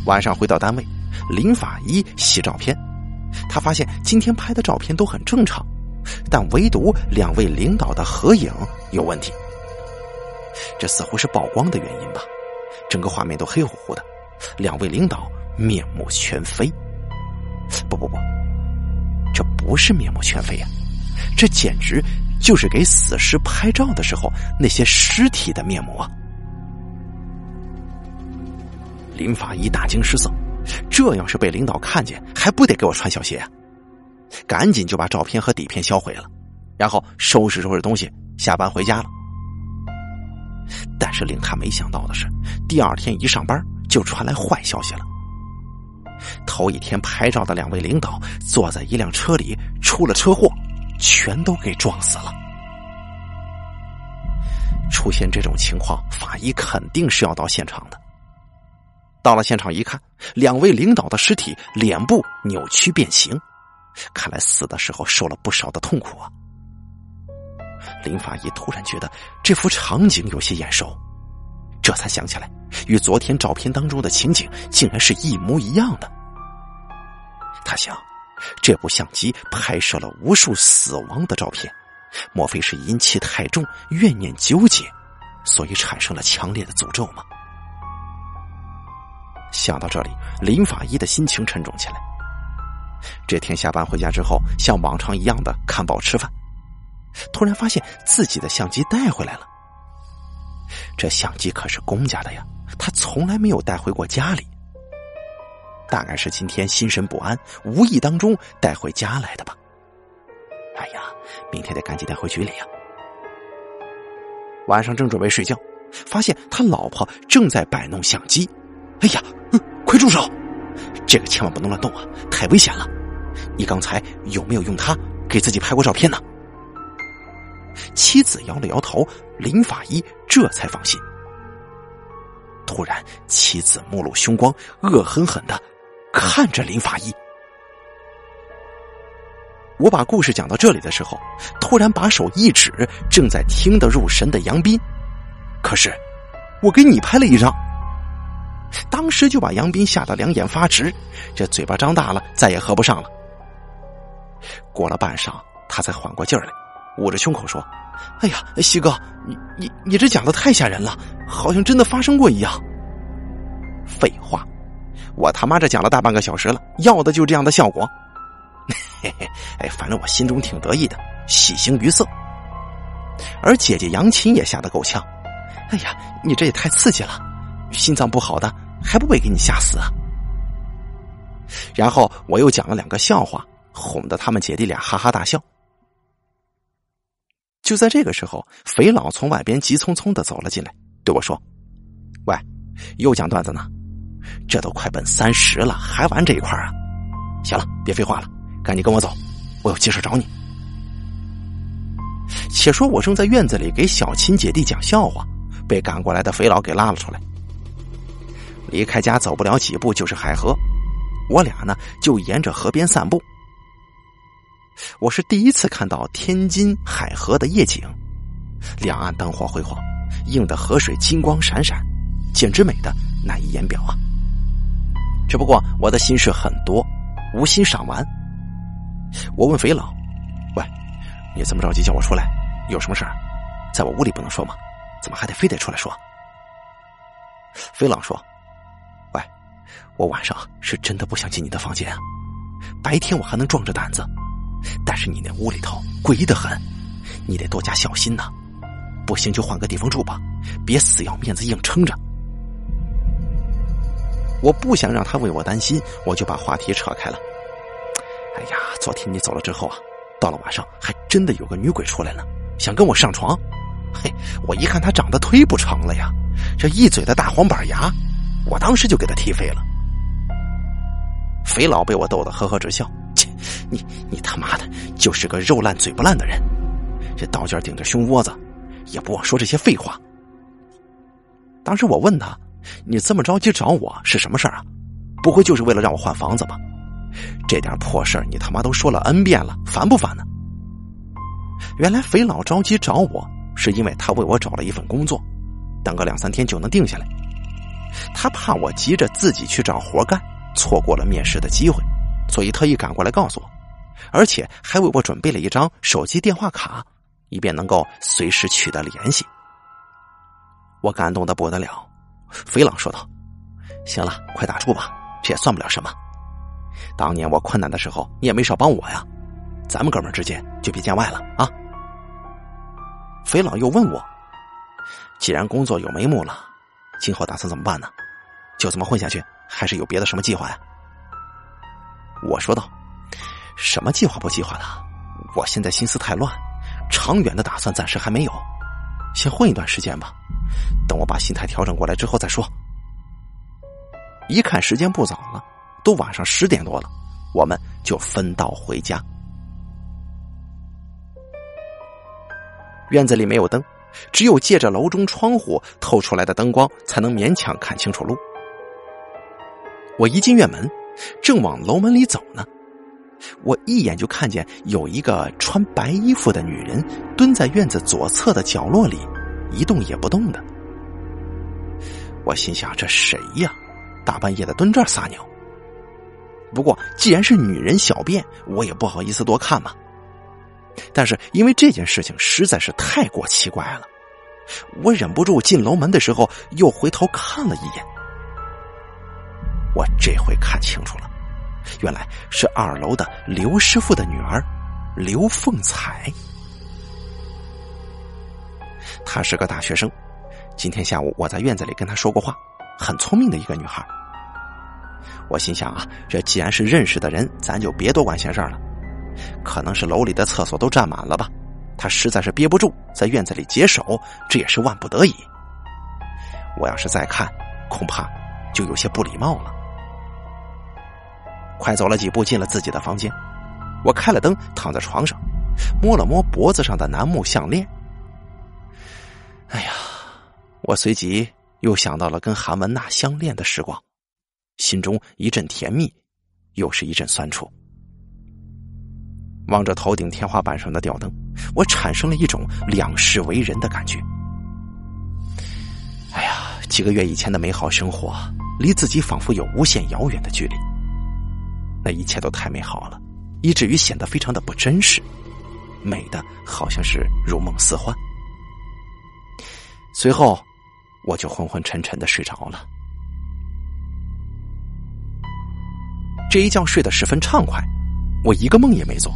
晚上回到单位，林法医洗照片，他发现今天拍的照片都很正常，但唯独两位领导的合影有问题。这似乎是曝光的原因吧？整个画面都黑乎乎的，两位领导面目全非。不不不，这不是面目全非呀，这简直就是给死尸拍照的时候那些尸体的面目啊！林法医大惊失色，这要是被领导看见，还不得给我穿小鞋啊？赶紧就把照片和底片销毁了，然后收拾收拾东西下班回家了。但是令他没想到的是，第二天一上班就传来坏消息了。头一天拍照的两位领导坐在一辆车里出了车祸，全都给撞死了。出现这种情况，法医肯定是要到现场的。到了现场一看，两位领导的尸体脸部扭曲变形，看来死的时候受了不少的痛苦啊。林法医突然觉得这幅场景有些眼熟，这才想起来，与昨天照片当中的情景竟然是一模一样的。他想，这部相机拍摄了无数死亡的照片，莫非是阴气太重、怨念纠结，所以产生了强烈的诅咒吗？想到这里，林法医的心情沉重起来。这天下班回家之后，像往常一样的看报吃饭，突然发现自己的相机带回来了。这相机可是公家的呀，他从来没有带回过家里。大概是今天心神不安，无意当中带回家来的吧。哎呀，明天得赶紧带回局里呀。晚上正准备睡觉，发现他老婆正在摆弄相机。哎呀，嗯快住手！这个千万不能乱动啊，太危险了。你刚才有没有用它给自己拍过照片呢？妻子摇了摇头，林法医这才放心。突然，妻子目露凶光，恶狠狠的看着林法医。我把故事讲到这里的时候，突然把手一指正在听得入神的杨斌，可是我给你拍了一张。当时就把杨斌吓得两眼发直，这嘴巴张大了，再也合不上了。过了半晌，他才缓过劲儿来，捂着胸口说：“哎呀，西哥，你你你这讲的太吓人了，好像真的发生过一样。”废话，我他妈这讲了大半个小时了，要的就这样的效果。嘿嘿，哎，反正我心中挺得意的，喜形于色。而姐姐杨琴也吓得够呛。哎呀，你这也太刺激了，心脏不好的。还不被给你吓死啊！然后我又讲了两个笑话，哄得他们姐弟俩哈哈大笑。就在这个时候，肥佬从外边急匆匆的走了进来，对我说：“喂，又讲段子呢？这都快奔三十了，还玩这一块啊？行了，别废话了，赶紧跟我走，我有急事找你。”且说我正在院子里给小琴姐弟讲笑话，被赶过来的肥佬给拉了出来。离开家走不了几步就是海河，我俩呢就沿着河边散步。我是第一次看到天津海河的夜景，两岸灯火辉煌，映得河水金光闪闪，简直美的难以言表啊！只不过我的心事很多，无心赏玩。我问肥佬：“喂，你这么着急叫我出来，有什么事儿？在我屋里不能说吗？怎么还得非得出来说？”肥佬说。我晚上是真的不想进你的房间啊，白天我还能壮着胆子，但是你那屋里头诡异的很，你得多加小心呐。不行就换个地方住吧，别死要面子硬撑着。我不想让他为我担心，我就把话题扯开了。哎呀，昨天你走了之后啊，到了晚上还真的有个女鬼出来了，想跟我上床。嘿，我一看她长得忒不成了呀，这一嘴的大黄板牙，我当时就给她踢飞了。肥佬被我逗得呵呵直笑。切，你你他妈的就是个肉烂嘴不烂的人，这刀尖顶着胸窝子，也不忘说这些废话。当时我问他：“你这么着急找我是什么事儿啊？不会就是为了让我换房子吧？这点破事儿你他妈都说了 n 遍了，烦不烦呢？”原来肥佬着急找我，是因为他为我找了一份工作，等个两三天就能定下来。他怕我急着自己去找活干，错过了面试的机会，所以特意赶过来告诉我，而且还为我准备了一张手机电话卡，以便能够随时取得联系。我感动的不得了，肥佬说道：“行了，快打住吧，这也算不了什么。当年我困难的时候，你也没少帮我呀，咱们哥们之间就别见外了啊。”肥佬又问我：“既然工作有眉目了，今后打算怎么办呢？就这么混下去，还是有别的什么计划呀？”我说道：“什么计划不计划的？我现在心思太乱，长远的打算暂时还没有，先混一段时间吧。”等我把心态调整过来之后再说。一看时间不早了，都晚上十点多了，我们就分道回家。院子里没有灯，只有借着楼中窗户透出来的灯光，才能勉强看清楚路。我一进院门，正往楼门里走呢，我一眼就看见有一个穿白衣服的女人蹲在院子左侧的角落里。一动也不动的，我心想：这谁呀？大半夜的蹲这儿撒尿。不过既然是女人小便，我也不好意思多看嘛。但是因为这件事情实在是太过奇怪了，我忍不住进楼门的时候又回头看了一眼。我这回看清楚了，原来是二楼的刘师傅的女儿刘凤彩。她是个大学生，今天下午我在院子里跟她说过话，很聪明的一个女孩。我心想啊，这既然是认识的人，咱就别多管闲事了。可能是楼里的厕所都占满了吧，她实在是憋不住，在院子里解手，这也是万不得已。我要是再看，恐怕就有些不礼貌了。快走了几步，进了自己的房间，我开了灯，躺在床上，摸了摸脖子上的楠木项链。哎呀，我随即又想到了跟韩文娜相恋的时光，心中一阵甜蜜，又是一阵酸楚。望着头顶天花板上的吊灯，我产生了一种两世为人的感觉。哎呀，几个月以前的美好生活，离自己仿佛有无限遥远的距离。那一切都太美好了，以至于显得非常的不真实，美的好像是如梦似幻。随后，我就昏昏沉沉的睡着了。这一觉睡得十分畅快，我一个梦也没做。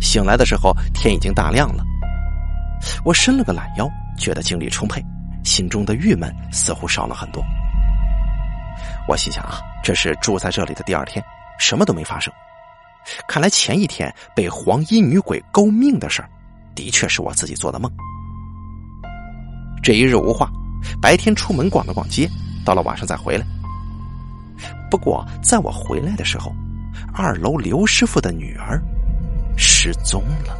醒来的时候，天已经大亮了。我伸了个懒腰，觉得精力充沛，心中的郁闷似乎少了很多。我心想啊，这是住在这里的第二天，什么都没发生。看来前一天被黄衣女鬼勾命的事儿，的确是我自己做的梦。这一日无话，白天出门逛了逛街，到了晚上再回来。不过在我回来的时候，二楼刘师傅的女儿失踪了。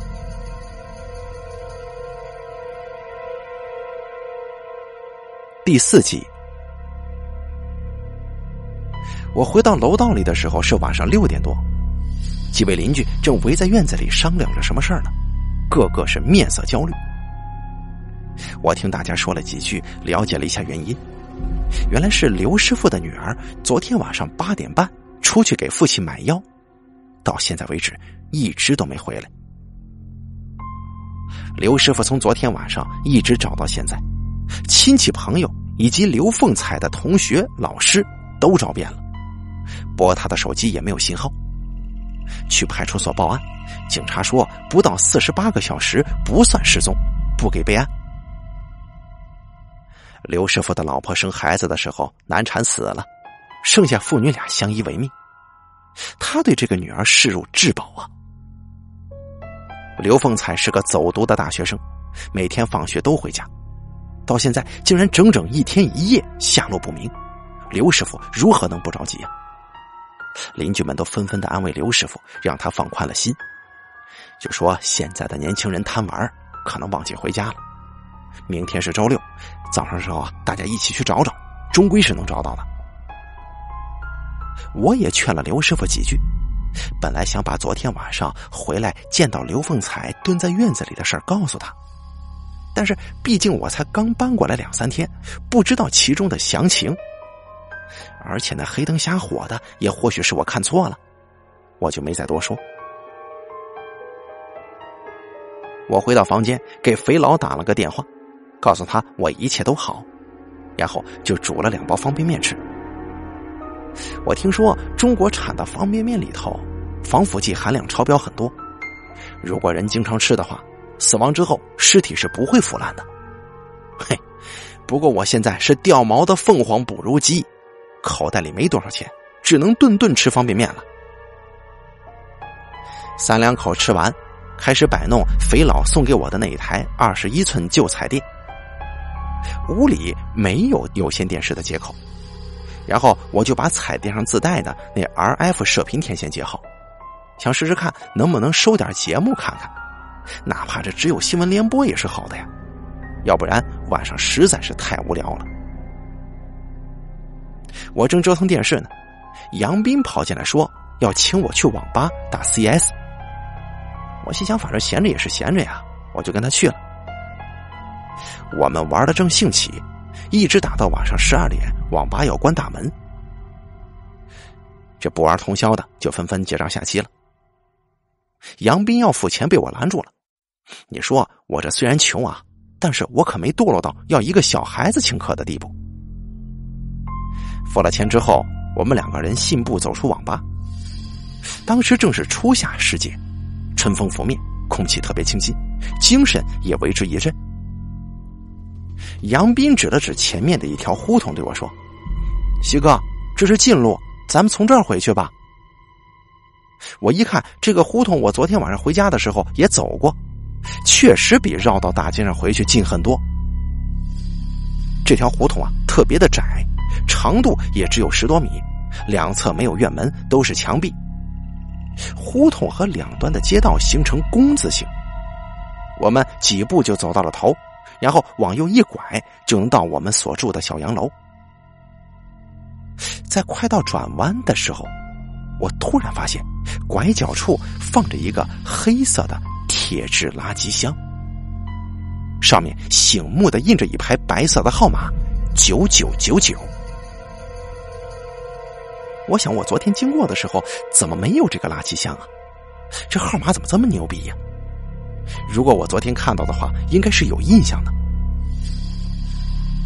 第四集，我回到楼道里的时候是晚上六点多，几位邻居正围在院子里商量着什么事儿呢，个个是面色焦虑。我听大家说了几句，了解了一下原因，原来是刘师傅的女儿昨天晚上八点半出去给父亲买药，到现在为止一直都没回来。刘师傅从昨天晚上一直找到现在，亲戚朋友以及刘凤彩的同学、老师都找遍了，拨他的手机也没有信号。去派出所报案，警察说不到四十八个小时不算失踪，不给备案。刘师傅的老婆生孩子的时候难产死了，剩下父女俩相依为命。他对这个女儿视如至宝啊。刘凤彩是个走读的大学生，每天放学都回家，到现在竟然整整一天一夜下落不明。刘师傅如何能不着急啊？邻居们都纷纷的安慰刘师傅，让他放宽了心，就说现在的年轻人贪玩，可能忘记回家了。明天是周六，早上时候啊，大家一起去找找，终归是能找到的。我也劝了刘师傅几句，本来想把昨天晚上回来见到刘凤彩蹲在院子里的事儿告诉他，但是毕竟我才刚搬过来两三天，不知道其中的详情。而且那黑灯瞎火的，也或许是我看错了，我就没再多说。我回到房间，给肥佬打了个电话，告诉他我一切都好，然后就煮了两包方便面吃。我听说中国产的方便面里头防腐剂含量超标很多，如果人经常吃的话，死亡之后尸体是不会腐烂的。嘿，不过我现在是掉毛的凤凰不如鸡。口袋里没多少钱，只能顿顿吃方便面了。三两口吃完，开始摆弄肥佬送给我的那一台二十一寸旧彩电。屋里没有有线电视的接口，然后我就把彩电上自带的那 RF 射频天线接好，想试试看能不能收点节目看看，哪怕这只有新闻联播也是好的呀，要不然晚上实在是太无聊了。我正折腾电视呢，杨斌跑进来说要请我去网吧打 CS。我心想，反正闲着也是闲着呀，我就跟他去了。我们玩的正兴起，一直打到晚上十二点，网吧要关大门。这不玩通宵的就纷纷结账下机了。杨斌要付钱，被我拦住了。你说我这虽然穷啊，但是我可没堕落到要一个小孩子请客的地步。付了钱之后，我们两个人信步走出网吧。当时正是初夏时节，春风拂面，空气特别清新，精神也为之一振。杨斌指了指前面的一条胡同，对我说：“徐哥，这是近路，咱们从这儿回去吧。”我一看这个胡同，我昨天晚上回家的时候也走过，确实比绕到大街上回去近很多。这条胡同啊，特别的窄。长度也只有十多米，两侧没有院门，都是墙壁。胡同和两端的街道形成工字形。我们几步就走到了头，然后往右一拐，就能到我们所住的小洋楼。在快到转弯的时候，我突然发现拐角处放着一个黑色的铁质垃圾箱，上面醒目的印着一排白色的号码：九九九九。我想，我昨天经过的时候，怎么没有这个垃圾箱啊？这号码怎么这么牛逼呀？如果我昨天看到的话，应该是有印象的。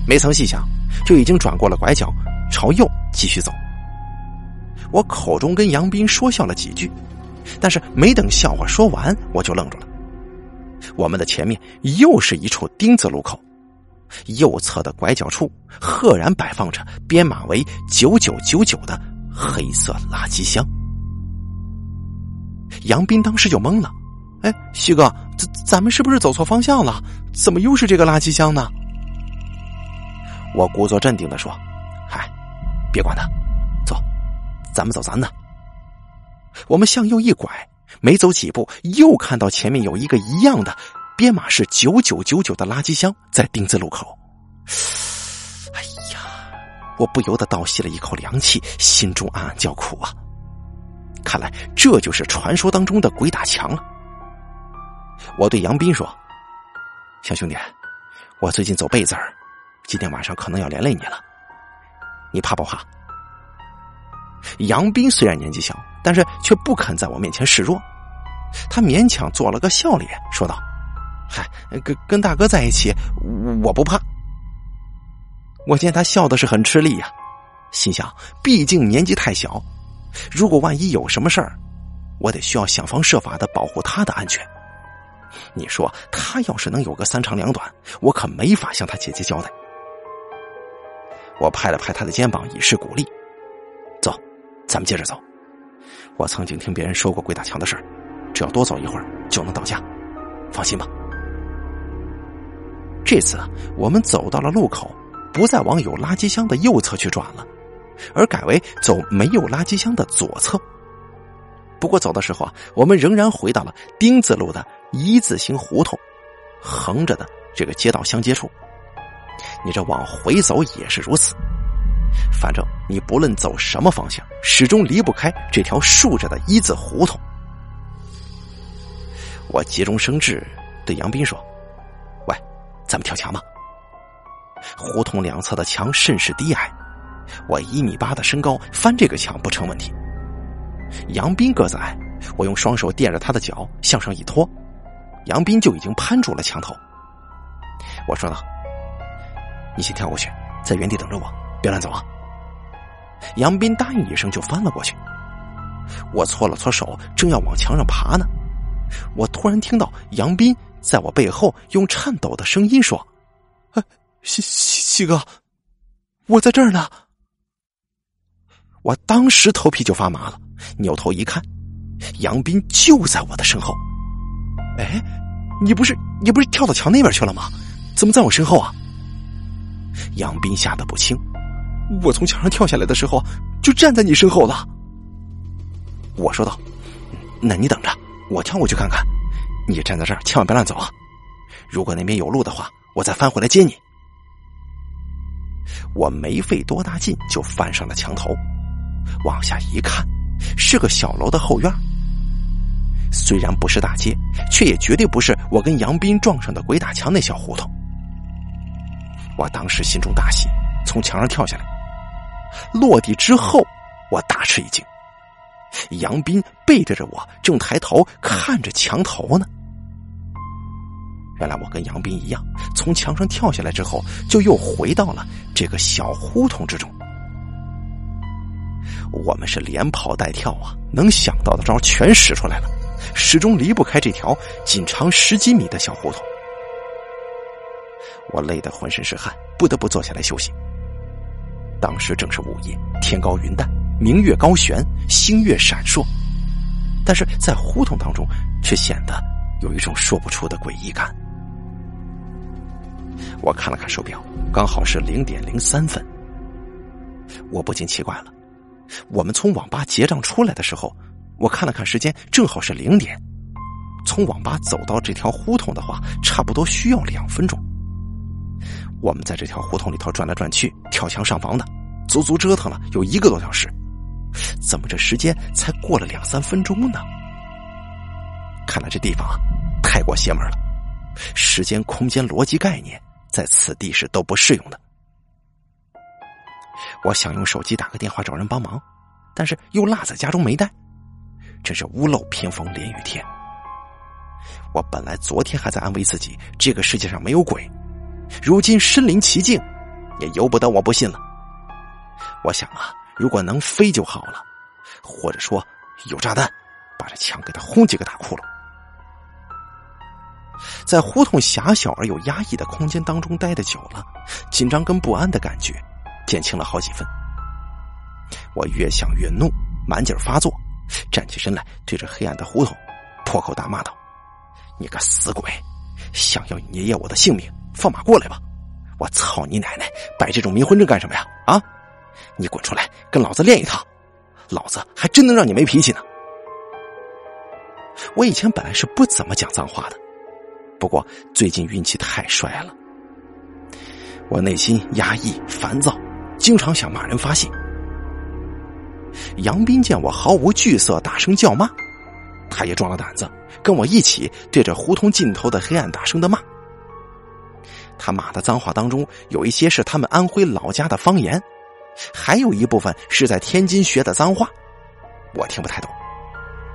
没曾细想，就已经转过了拐角，朝右继续走。我口中跟杨斌说笑了几句，但是没等笑话说完，我就愣住了。我们的前面又是一处丁字路口，右侧的拐角处赫然摆放着编码为九九九九的。黑色垃圾箱，杨斌当时就懵了。哎，徐哥，咱咱们是不是走错方向了？怎么又是这个垃圾箱呢？我故作镇定的说：“嗨，别管他，走，咱们走咱的。”我们向右一拐，没走几步，又看到前面有一个一样的编码是九九九九的垃圾箱在丁字路口。我不由得倒吸了一口凉气，心中暗暗叫苦啊！看来这就是传说当中的鬼打墙了。我对杨斌说：“小兄弟，我最近走背字儿，今天晚上可能要连累你了，你怕不怕？”杨斌虽然年纪小，但是却不肯在我面前示弱，他勉强做了个笑脸，说道：“嗨，跟跟大哥在一起，我不怕。”我见他笑的是很吃力呀，心想：毕竟年纪太小，如果万一有什么事儿，我得需要想方设法的保护他的安全。你说他要是能有个三长两短，我可没法向他姐姐交代。我拍了拍他的肩膀，以示鼓励：“走，咱们接着走。我曾经听别人说过鬼打墙的事儿，只要多走一会儿就能到家，放心吧。”这次我们走到了路口。不再往有垃圾箱的右侧去转了，而改为走没有垃圾箱的左侧。不过走的时候啊，我们仍然回到了丁字路的一字形胡同，横着的这个街道相接处。你这往回走也是如此，反正你不论走什么方向，始终离不开这条竖着的一字胡同。我急中生智，对杨斌说：“喂，咱们跳墙吧。”胡同两侧的墙甚是低矮，我一米八的身高翻这个墙不成问题。杨斌个子矮，我用双手垫着他的脚向上一拖，杨斌就已经攀住了墙头。我说道：“你先跳过去，在原地等着我，别乱走啊。”杨斌答应一声就翻了过去。我搓了搓手，正要往墙上爬呢，我突然听到杨斌在我背后用颤抖的声音说：“西西西哥，我在这儿呢。”我当时头皮就发麻了。扭头一看，杨斌就在我的身后。哎，你不是你不是跳到墙那边去了吗？怎么在我身后啊？杨斌吓得不轻。我从墙上跳下来的时候就站在你身后了。我说道：“那你等着，我跳过去看看。你站在这儿，千万别乱走啊！如果那边有路的话，我再翻回来接你。”我没费多大劲就翻上了墙头，往下一看。是个小楼的后院，虽然不是大街，却也绝对不是我跟杨斌撞上的鬼打墙那小胡同。我当时心中大喜，从墙上跳下来，落地之后，我大吃一惊，杨斌背对着我，正抬头看着墙头呢。原来我跟杨斌一样，从墙上跳下来之后，就又回到了这个小胡同之中。我们是连跑带跳啊，能想到的招全使出来了，始终离不开这条仅长十几米的小胡同。我累得浑身是汗，不得不坐下来休息。当时正是午夜，天高云淡，明月高悬，星月闪烁，但是在胡同当中却显得有一种说不出的诡异感。我看了看手表，刚好是零点零三分，我不禁奇怪了。我们从网吧结账出来的时候，我看了看时间，正好是零点。从网吧走到这条胡同的话，差不多需要两分钟。我们在这条胡同里头转来转去，跳墙上房的，足足折腾了有一个多小时。怎么这时间才过了两三分钟呢？看来这地方啊，太过邪门了，时间、空间、逻辑概念在此地是都不适用的。我想用手机打个电话找人帮忙，但是又落在家中没带，真是屋漏偏逢连雨天。我本来昨天还在安慰自己这个世界上没有鬼，如今身临其境，也由不得我不信了。我想啊，如果能飞就好了，或者说有炸弹，把这墙给它轰几个大窟窿。在胡同狭小而又压抑的空间当中待的久了，紧张跟不安的感觉。减轻了好几分，我越想越怒，满劲发作，站起身来，对着黑暗的胡同破口大骂道：“你个死鬼，想要你爷爷我的性命，放马过来吧！我操你奶奶，摆这种迷魂阵干什么呀？啊！你滚出来，跟老子练一套，老子还真能让你没脾气呢！”我以前本来是不怎么讲脏话的，不过最近运气太衰了，我内心压抑烦躁。经常想骂人发泄。杨斌见我毫无惧色，大声叫骂，他也壮了胆子，跟我一起对着胡同尽头的黑暗大声的骂。他骂的脏话当中，有一些是他们安徽老家的方言，还有一部分是在天津学的脏话，我听不太懂。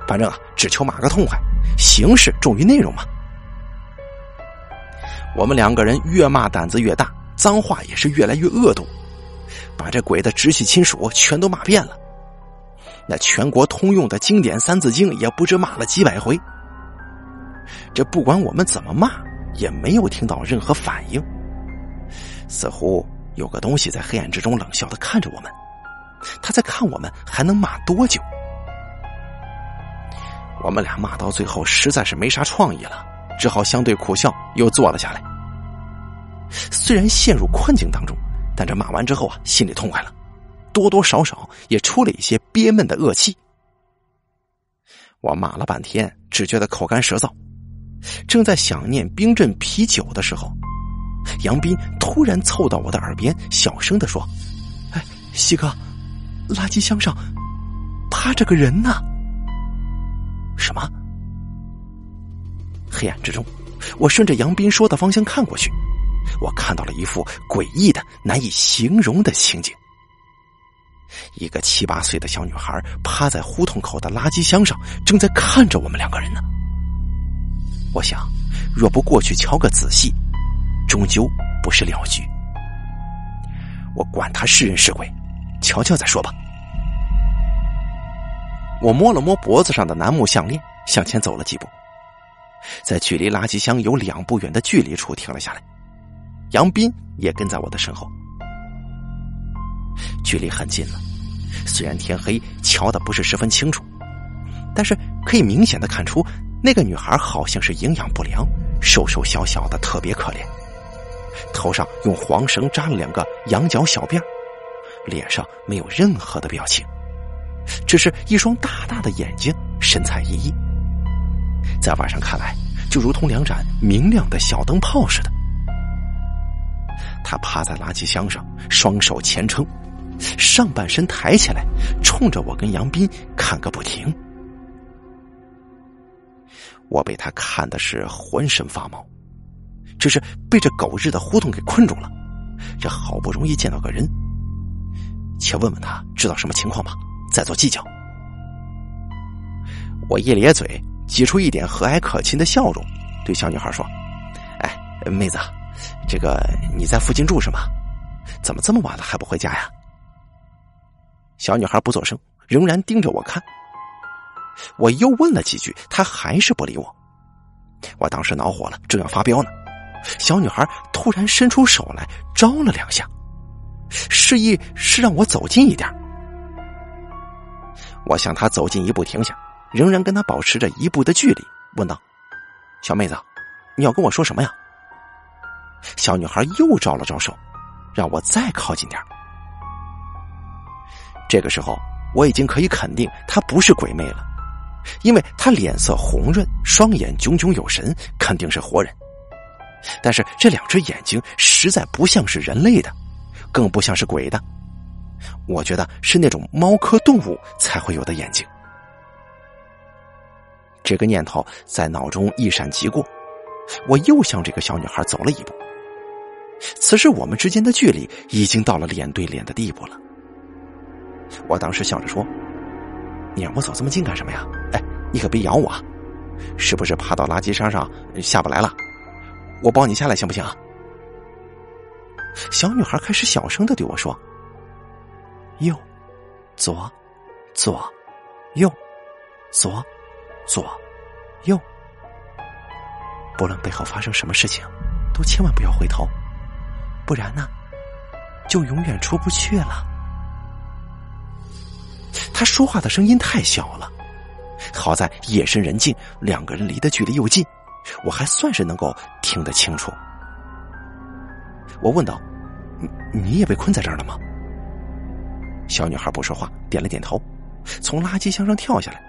反正啊，只求骂个痛快，形式重于内容嘛。我们两个人越骂胆子越大，脏话也是越来越恶毒。把这鬼的直系亲属全都骂遍了，那全国通用的经典《三字经》也不知骂了几百回。这不管我们怎么骂，也没有听到任何反应，似乎有个东西在黑暗之中冷笑的看着我们。他在看我们还能骂多久？我们俩骂到最后实在是没啥创意了，只好相对苦笑，又坐了下来。虽然陷入困境当中。但这骂完之后啊，心里痛快了，多多少少也出了一些憋闷的恶气。我骂了半天，只觉得口干舌燥。正在想念冰镇啤酒的时候，杨斌突然凑到我的耳边，小声的说：“哎，西哥，垃圾箱上趴着个人呢。”什么？黑暗之中，我顺着杨斌说的方向看过去，我看到了一副诡异的、难以形容的情景。一个七八岁的小女孩趴在胡同口的垃圾箱上，正在看着我们两个人呢。我想，若不过去瞧个仔细，终究不是了局。我管他是人是鬼，瞧瞧再说吧。我摸了摸脖子上的楠木项链，向前走了几步，在距离垃圾箱有两步远的距离处停了下来。杨斌也跟在我的身后。距离很近了，虽然天黑，瞧的不是十分清楚，但是可以明显的看出，那个女孩好像是营养不良，瘦瘦小小的，特别可怜。头上用黄绳扎了两个羊角小辫脸上没有任何的表情，只是一双大大的眼睛，神采奕奕。在晚上看来，就如同两盏明亮的小灯泡似的。他趴在垃圾箱上，双手前撑，上半身抬起来，冲着我跟杨斌看个不停。我被他看的是浑身发毛，只是被这狗日的胡同给困住了。这好不容易见到个人，且问问他知道什么情况吧，再做计较。我一咧嘴，挤出一点和蔼可亲的笑容，对小女孩说：“哎，妹子。”这个你在附近住是吗？怎么这么晚了还不回家呀？小女孩不作声，仍然盯着我看。我又问了几句，她还是不理我。我当时恼火了，正要发飙呢，小女孩突然伸出手来，招了两下，示意是让我走近一点。我向她走近一步，停下，仍然跟她保持着一步的距离，问道：“小妹子，你要跟我说什么呀？”小女孩又招了招手，让我再靠近点这个时候，我已经可以肯定她不是鬼魅了，因为她脸色红润，双眼炯炯有神，肯定是活人。但是这两只眼睛实在不像是人类的，更不像是鬼的。我觉得是那种猫科动物才会有的眼睛。这个念头在脑中一闪即过，我又向这个小女孩走了一步。此时我们之间的距离已经到了脸对脸的地步了。我当时笑着说：“你让我走这么近干什么呀？哎，你可别咬我，啊是不是爬到垃圾山上下不来了？我抱你下来行不行？”小女孩开始小声的对我说：“右，左，左，右，左，左，右。不论背后发生什么事情，都千万不要回头。”不然呢，就永远出不去了。他说话的声音太小了，好在夜深人静，两个人离的距离又近，我还算是能够听得清楚。我问道：“你你也被困在这儿了吗？”小女孩不说话，点了点头，从垃圾箱上跳下来，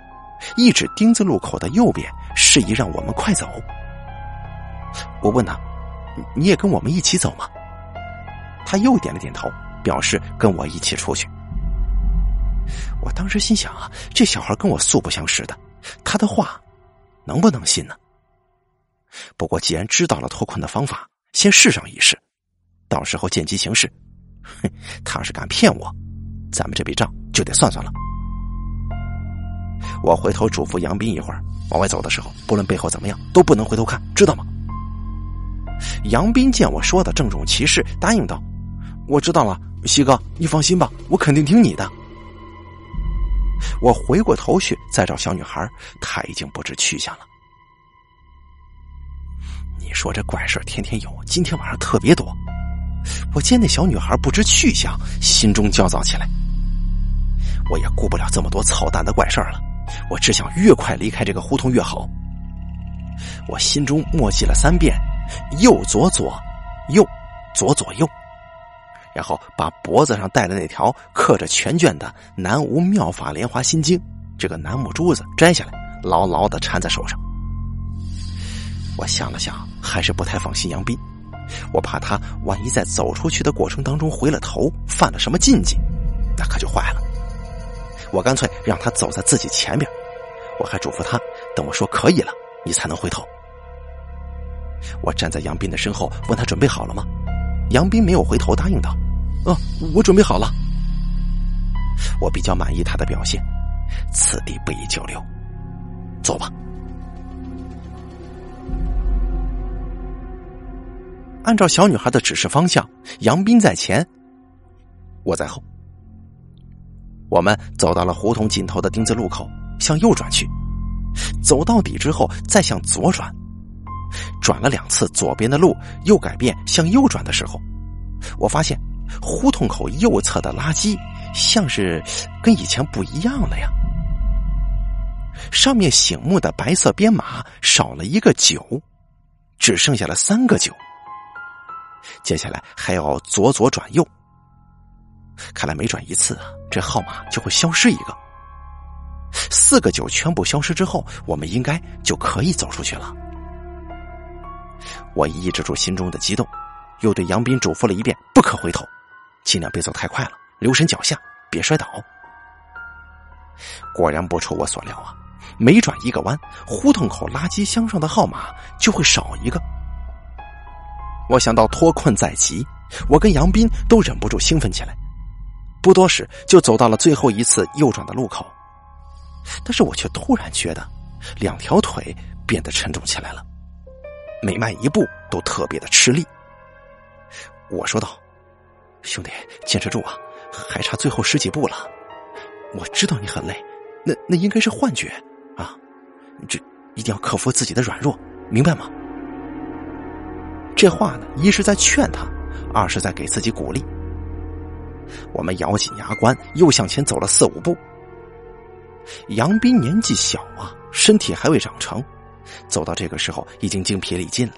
一指丁字路口的右边，示意让我们快走。我问他：“你也跟我们一起走吗？”他又点了点头，表示跟我一起出去。我当时心想啊，这小孩跟我素不相识的，他的话能不能信呢？不过既然知道了脱困的方法，先试上一试，到时候见机行事。哼，他要是敢骗我，咱们这笔账就得算算了。我回头嘱咐杨斌一会儿往外走的时候，不论背后怎么样，都不能回头看，知道吗？杨斌见我说的郑重其事，答应道。我知道了，西哥，你放心吧，我肯定听你的。我回过头去再找小女孩，她已经不知去向了。你说这怪事天天有，今天晚上特别多。我见那小女孩不知去向，心中焦躁起来。我也顾不了这么多操蛋的怪事了，我只想越快离开这个胡同越好。我心中默记了三遍：右左左，右左左右。然后把脖子上戴的那条刻着全卷的《南无妙法莲华心经》这个楠木珠子摘下来，牢牢的缠在手上。我想了想，还是不太放心杨斌，我怕他万一在走出去的过程当中回了头，犯了什么禁忌，那可就坏了。我干脆让他走在自己前边，我还嘱咐他，等我说可以了，你才能回头。我站在杨斌的身后，问他准备好了吗？杨斌没有回头，答应道：“哦，我准备好了。”我比较满意他的表现，此地不宜久留，走吧。按照小女孩的指示方向，杨斌在前，我在后。我们走到了胡同尽头的丁字路口，向右转去。走到底之后，再向左转。转了两次，左边的路又改变向右转的时候，我发现胡同口右侧的垃圾像是跟以前不一样了呀。上面醒目的白色编码少了一个九，只剩下了三个九。接下来还要左左转右，看来没转一次啊，这号码就会消失一个。四个九全部消失之后，我们应该就可以走出去了。我抑制住心中的激动，又对杨斌嘱咐了一遍：不可回头，尽量别走太快了，留神脚下，别摔倒。果然不出我所料啊，每转一个弯，胡同口垃圾箱上的号码就会少一个。我想到脱困在即，我跟杨斌都忍不住兴奋起来。不多时，就走到了最后一次右转的路口，但是我却突然觉得两条腿变得沉重起来了，每迈一步都特别的吃力。我说道：“兄弟，坚持住啊，还差最后十几步了。我知道你很累，那那应该是幻觉啊，这一定要克服自己的软弱，明白吗？”这话呢，一是在劝他，二是在给自己鼓励。我们咬紧牙关，又向前走了四五步。杨斌年纪小啊，身体还未长成，走到这个时候已经精疲力尽了，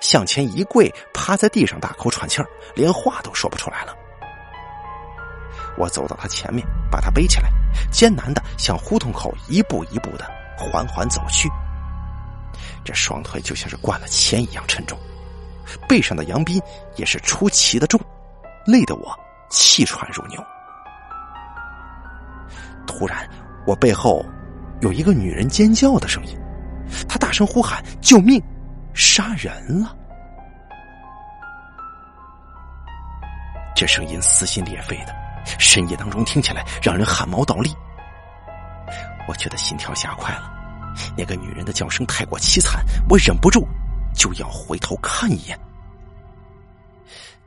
向前一跪，趴在地上大口喘气儿，连话都说不出来了。我走到他前面，把他背起来，艰难的向胡同口一步一步的缓缓走去。这双腿就像是灌了铅一样沉重。背上的杨斌也是出奇的重，累得我气喘如牛。突然，我背后有一个女人尖叫的声音，她大声呼喊：“救命！杀人了！”这声音撕心裂肺的，深夜当中听起来让人汗毛倒立。我觉得心跳加快了，那个女人的叫声太过凄惨，我忍不住。就要回头看一眼，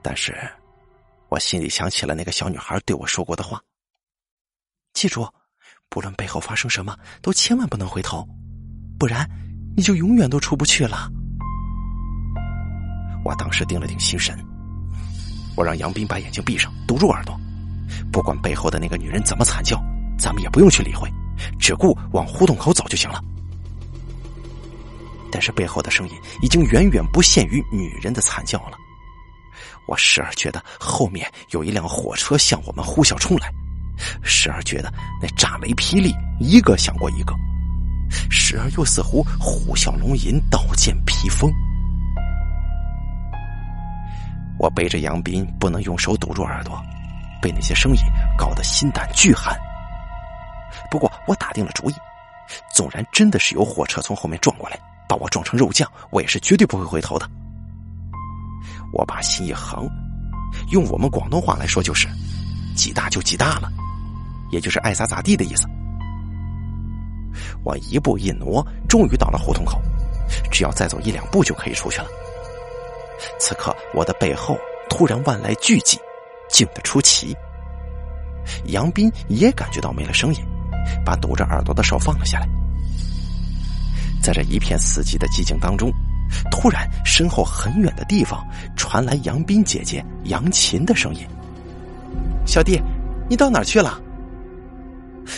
但是我心里想起了那个小女孩对我说过的话：“记住，不论背后发生什么，都千万不能回头，不然你就永远都出不去了。”我当时定了定心神，我让杨斌把眼睛闭上，堵住耳朵，不管背后的那个女人怎么惨叫，咱们也不用去理会，只顾往胡同口走就行了。但是背后的声音已经远远不限于女人的惨叫了。我时而觉得后面有一辆火车向我们呼啸冲来，时而觉得那炸雷霹雳一个响过一个，时而又似乎虎啸龙吟，刀剑披风。我背着杨斌，不能用手堵住耳朵，被那些声音搞得心胆俱寒。不过我打定了主意，纵然真的是有火车从后面撞过来。把我撞成肉酱，我也是绝对不会回头的。我把心一横，用我们广东话来说就是“几大就几大了”，也就是爱咋咋地的意思。我一步一挪，终于到了胡同口，只要再走一两步就可以出去了。此刻，我的背后突然万籁俱寂，静得出奇。杨斌也感觉到没了声音，把堵着耳朵的手放了下来。在这一片死寂的寂静当中，突然身后很远的地方传来杨斌姐姐杨琴的声音：“小弟，你到哪儿去了？”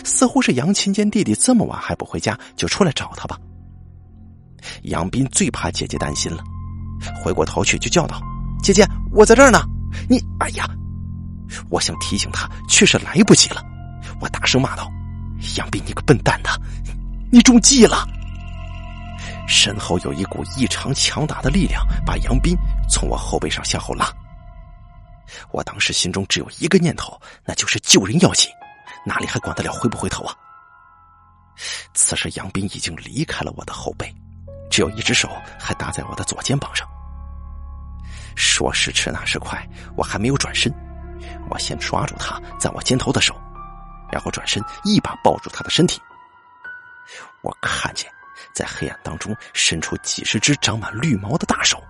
似乎是杨琴见弟弟这么晚还不回家，就出来找他吧。杨斌最怕姐姐担心了，回过头去就叫道：“姐姐，我在这儿呢，你，哎呀！我想提醒他，却是来不及了。我大声骂道：“杨斌，你个笨蛋的，你中计了！”身后有一股异常强大的力量，把杨斌从我后背上向后拉。我当时心中只有一个念头，那就是救人要紧，哪里还管得了回不回头啊？此时，杨斌已经离开了我的后背，只有一只手还搭在我的左肩膀上。说时迟，那时快，我还没有转身，我先抓住他在我肩头的手，然后转身一把抱住他的身体。我看见在黑暗当中伸出几十只长满绿毛的大手，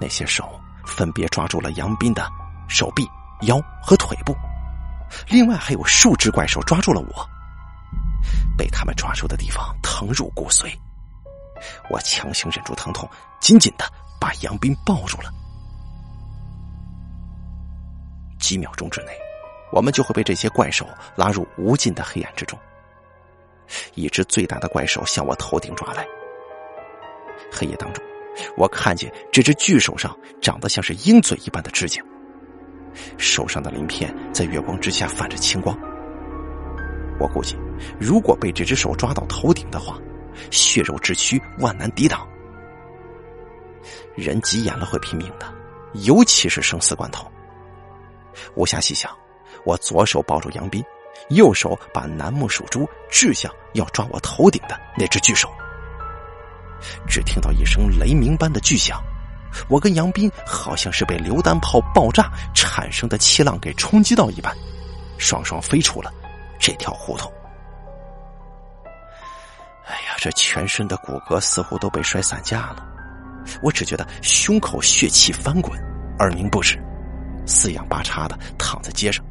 那些手分别抓住了杨斌的手臂、腰和腿部，另外还有数只怪兽抓住了我。被他们抓住的地方疼入骨髓，我强行忍住疼痛，紧紧的把杨斌抱住了。几秒钟之内，我们就会被这些怪兽拉入无尽的黑暗之中。一只最大的怪兽向我头顶抓来，黑夜当中，我看见这只巨手上长得像是鹰嘴一般的指甲，手上的鳞片在月光之下泛着青光。我估计，如果被这只手抓到头顶的话，血肉之躯万难抵挡。人急眼了会拼命的，尤其是生死关头。无暇细想，我左手抱住杨斌，右手把楠木手珠掷向要抓我头顶的那只巨手。只听到一声雷鸣般的巨响，我跟杨斌好像是被榴弹炮爆炸产生的气浪给冲击到一般，双双飞出了。这条胡同，哎呀，这全身的骨骼似乎都被摔散架了。我只觉得胸口血气翻滚，耳鸣不止，四仰八叉的躺在街上，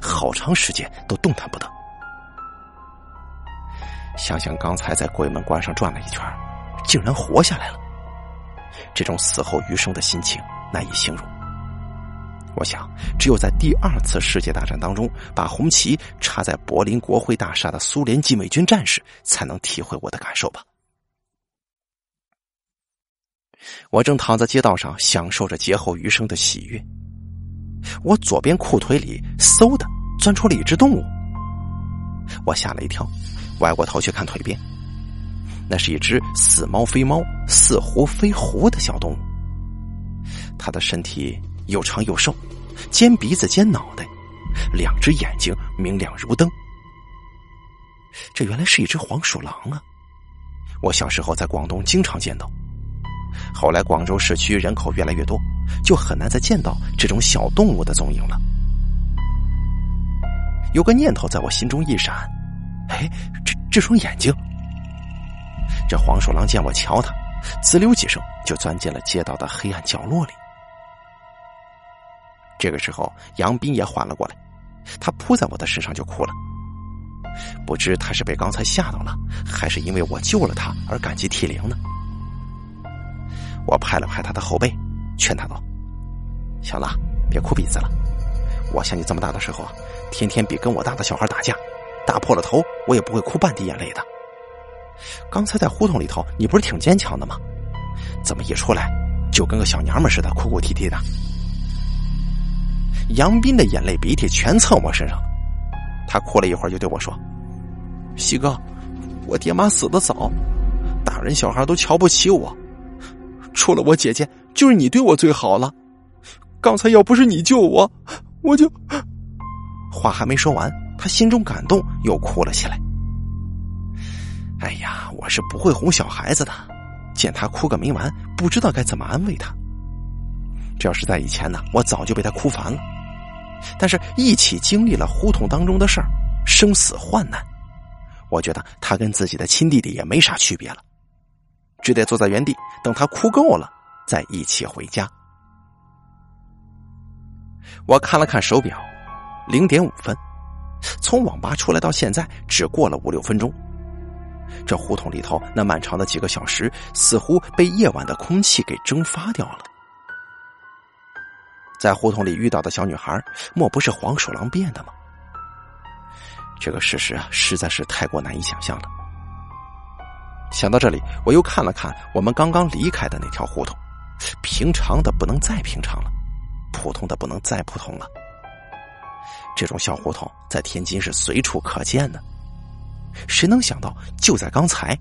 好长时间都动弹不得。想想刚才在鬼门关上转了一圈，竟然活下来了，这种死后余生的心情难以形容。我想，只有在第二次世界大战当中，把红旗插在柏林国会大厦的苏联籍美军战士，才能体会我的感受吧。我正躺在街道上，享受着劫后余生的喜悦。我左边裤腿里嗖的钻出了一只动物，我吓了一跳，歪过头去看腿边，那是一只似猫非猫、似狐非狐的小动物，它的身体。又长又瘦，尖鼻子尖脑袋，两只眼睛明亮如灯。这原来是一只黄鼠狼啊！我小时候在广东经常见到，后来广州市区人口越来越多，就很难再见到这种小动物的踪影了。有个念头在我心中一闪，哎，这这双眼睛！这黄鼠狼见我瞧它，滋溜几声就钻进了街道的黑暗角落里。这个时候，杨斌也缓了过来，他扑在我的身上就哭了。不知他是被刚才吓到了，还是因为我救了他而感激涕零呢？我拍了拍他的后背，劝他道：“小子，别哭鼻子了。我像你这么大的时候啊，天天比跟我大的小孩打架，打破了头我也不会哭半滴眼泪的。刚才在胡同里头，你不是挺坚强的吗？怎么一出来就跟个小娘们似的，哭哭啼啼的？”杨斌的眼泪鼻涕全蹭我身上，他哭了一会儿，就对我说：“西哥，我爹妈死的早，大人小孩都瞧不起我，除了我姐姐，就是你对我最好了。刚才要不是你救我，我就……”话还没说完，他心中感动，又哭了起来。哎呀，我是不会哄小孩子的，见他哭个没完，不知道该怎么安慰他。这要是在以前呢，我早就被他哭烦了。但是，一起经历了胡同当中的事儿，生死患难，我觉得他跟自己的亲弟弟也没啥区别了，只得坐在原地等他哭够了，再一起回家。我看了看手表，零点五分，从网吧出来到现在只过了五六分钟，这胡同里头那漫长的几个小时，似乎被夜晚的空气给蒸发掉了。在胡同里遇到的小女孩，莫不是黄鼠狼变的吗？这个事实啊，实在是太过难以想象了。想到这里，我又看了看我们刚刚离开的那条胡同，平常的不能再平常了，普通的不能再普通了。这种小胡同在天津是随处可见的，谁能想到就在刚才，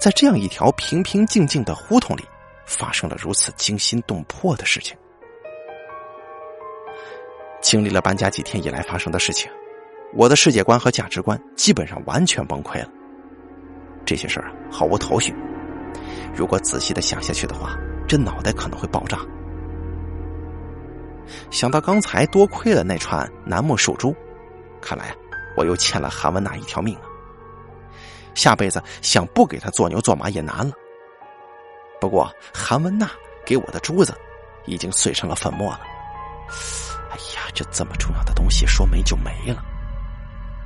在这样一条平平静静的胡同里，发生了如此惊心动魄的事情？经历了搬家几天以来发生的事情，我的世界观和价值观基本上完全崩溃了。这些事儿啊，毫无头绪。如果仔细的想下去的话，这脑袋可能会爆炸。想到刚才多亏了那串楠木树珠，看来我又欠了韩文娜一条命啊！下辈子想不给他做牛做马也难了。不过韩文娜给我的珠子，已经碎成了粉末了。哎呀，这这么重要的东西说没就没了。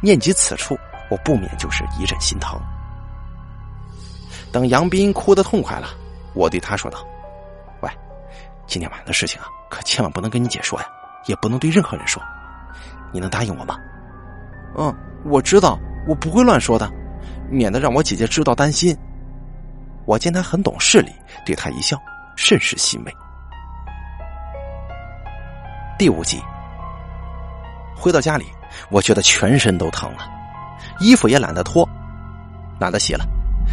念及此处，我不免就是一阵心疼。等杨斌哭得痛快了，我对他说道：“，今天晚上的事情啊，可千万不能跟你姐说呀，也不能对任何人说。你能答应我吗？”“嗯，我知道，我不会乱说的，免得让我姐姐知道担心。”我见他很懂事理，对他一笑，甚是欣慰。第五集，回到家里，我觉得全身都疼了，衣服也懒得脱，懒得洗了。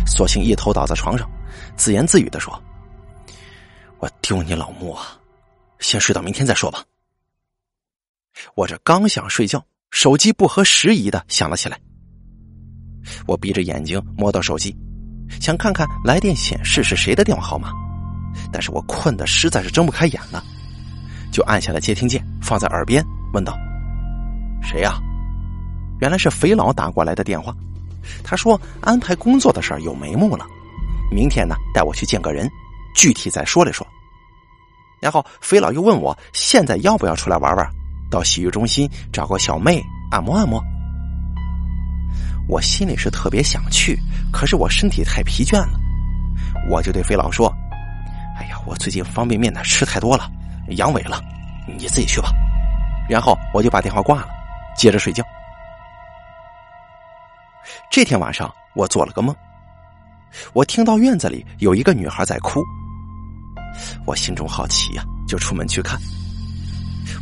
索性一头倒在床上，自言自语的说：“我丢你老穆啊！先睡到明天再说吧。”我这刚想睡觉，手机不合时宜的响了起来。我闭着眼睛摸到手机，想看看来电显示是谁的电话号码，但是我困的实在是睁不开眼了，就按下了接听键，放在耳边问道：“谁呀？”原来是肥佬打过来的电话。他说：“安排工作的事儿有眉目了，明天呢带我去见个人，具体再说来说。”然后肥佬又问我：“现在要不要出来玩玩？到洗浴中心找个小妹按摩按摩？”我心里是特别想去，可是我身体太疲倦了，我就对肥佬说：“哎呀，我最近方便面呢吃太多了，阳痿了，你自己去吧。”然后我就把电话挂了，接着睡觉。这天晚上，我做了个梦，我听到院子里有一个女孩在哭，我心中好奇呀，就出门去看。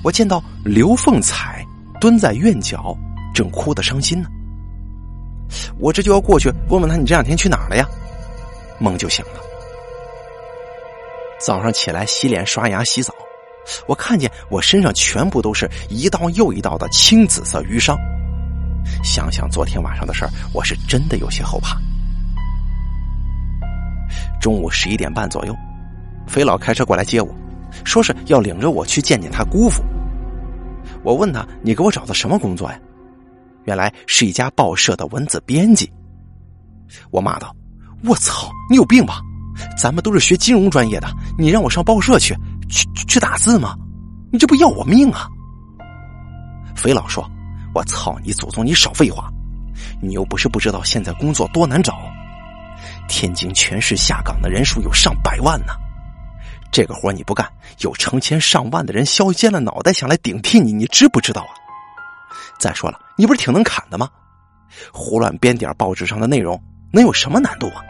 我见到刘凤彩蹲在院角，正哭得伤心呢。我这就要过去问问她，你这两天去哪儿了呀？梦就醒了。早上起来洗脸、刷牙、洗澡，我看见我身上全部都是一道又一道的青紫色淤伤。想想昨天晚上的事儿，我是真的有些后怕。中午十一点半左右，肥佬开车过来接我，说是要领着我去见见他姑父。我问他：“你给我找的什么工作呀？”原来是一家报社的文字编辑。我骂道：“我操，你有病吧？咱们都是学金融专业的，你让我上报社去去去打字吗？你这不要我命啊！”肥佬说。我操你祖宗！你少废话！你又不是不知道现在工作多难找，天津全市下岗的人数有上百万呢。这个活你不干，有成千上万的人削尖了脑袋想来顶替你，你知不知道啊？再说了，你不是挺能砍的吗？胡乱编点报纸上的内容，能有什么难度啊？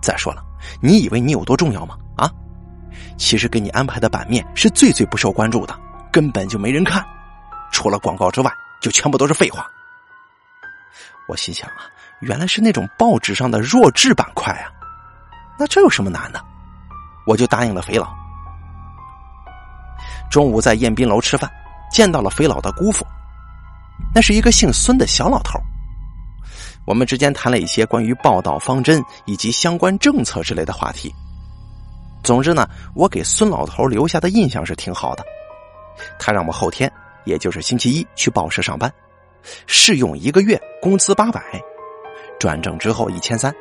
再说了，你以为你有多重要吗？啊？其实给你安排的版面是最最不受关注的，根本就没人看。除了广告之外，就全部都是废话。我心想啊，原来是那种报纸上的弱智板块啊，那这有什么难的？我就答应了肥佬。中午在宴宾楼吃饭，见到了肥佬的姑父，那是一个姓孙的小老头。我们之间谈了一些关于报道方针以及相关政策之类的话题。总之呢，我给孙老头留下的印象是挺好的。他让我后天。也就是星期一去报社上班，试用一个月，工资八百，转正之后一千三。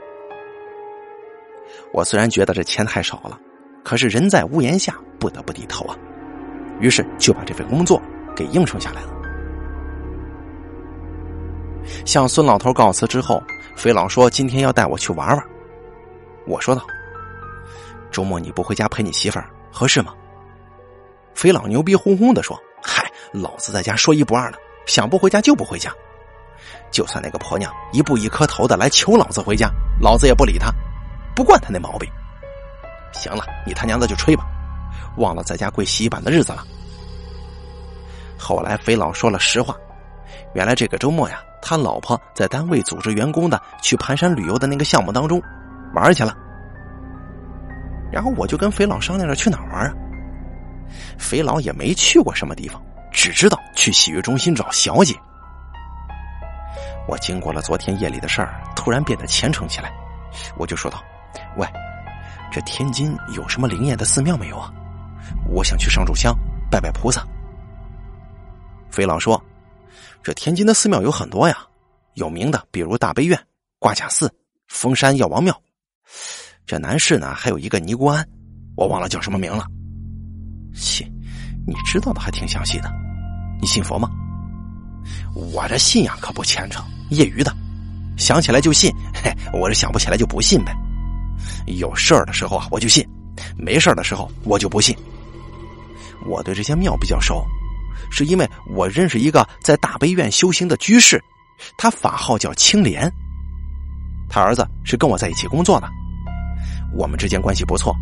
我虽然觉得这钱太少了，可是人在屋檐下，不得不低头啊。于是就把这份工作给应承下来了。向孙老头告辞之后，肥佬说今天要带我去玩玩。我说道：“周末你不回家陪你媳妇儿合适吗？”肥佬牛逼哄哄的说。嗨，老子在家说一不二的，想不回家就不回家。就算那个婆娘一步一磕头的来求老子回家，老子也不理他，不惯他那毛病。行了，你他娘的就吹吧，忘了在家跪洗衣板的日子了。后来肥佬说了实话，原来这个周末呀，他老婆在单位组织员工的去盘山旅游的那个项目当中玩去了。然后我就跟肥佬商量着去哪玩啊。肥佬也没去过什么地方，只知道去洗浴中心找小姐。我经过了昨天夜里的事儿，突然变得虔诚起来，我就说道：“喂，这天津有什么灵验的寺庙没有啊？我想去上炷香，拜拜菩萨。”肥佬说：“这天津的寺庙有很多呀，有名的比如大悲院、挂甲寺、峰山药王庙。这南市呢还有一个尼姑庵，我忘了叫什么名了。”切，你知道的还挺详细的。你信佛吗？我这信仰可不虔诚，业余的，想起来就信。嘿，我这想不起来就不信呗。有事儿的时候啊，我就信；没事儿的时候，我就不信。我对这些庙比较熟，是因为我认识一个在大悲院修行的居士，他法号叫青莲。他儿子是跟我在一起工作的，我们之间关系不错。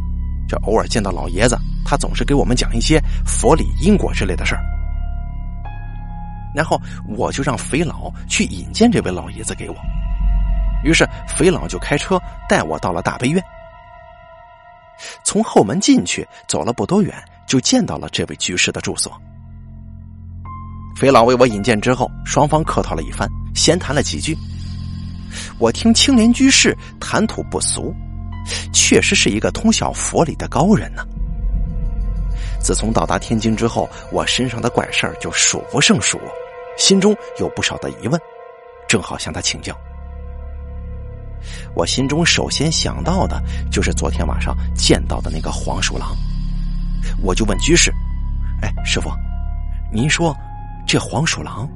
这偶尔见到老爷子，他总是给我们讲一些佛理、因果之类的事儿。然后我就让肥佬去引荐这位老爷子给我。于是肥佬就开车带我到了大悲院。从后门进去，走了不多远，就见到了这位居士的住所。肥佬为我引荐之后，双方客套了一番，闲谈了几句。我听青莲居士谈吐不俗。确实是一个通晓佛理的高人呢。自从到达天津之后，我身上的怪事儿就数不胜数，心中有不少的疑问，正好向他请教。我心中首先想到的就是昨天晚上见到的那个黄鼠狼，我就问居士：“哎，师傅，您说这黄鼠狼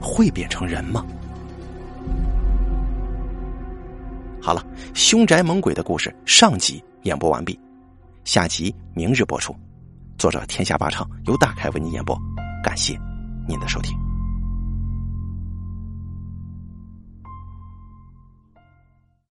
会变成人吗？”好了，凶宅猛鬼的故事上集演播完毕，下集明日播出。作者天下霸唱由大凯为您演播，感谢您的收听。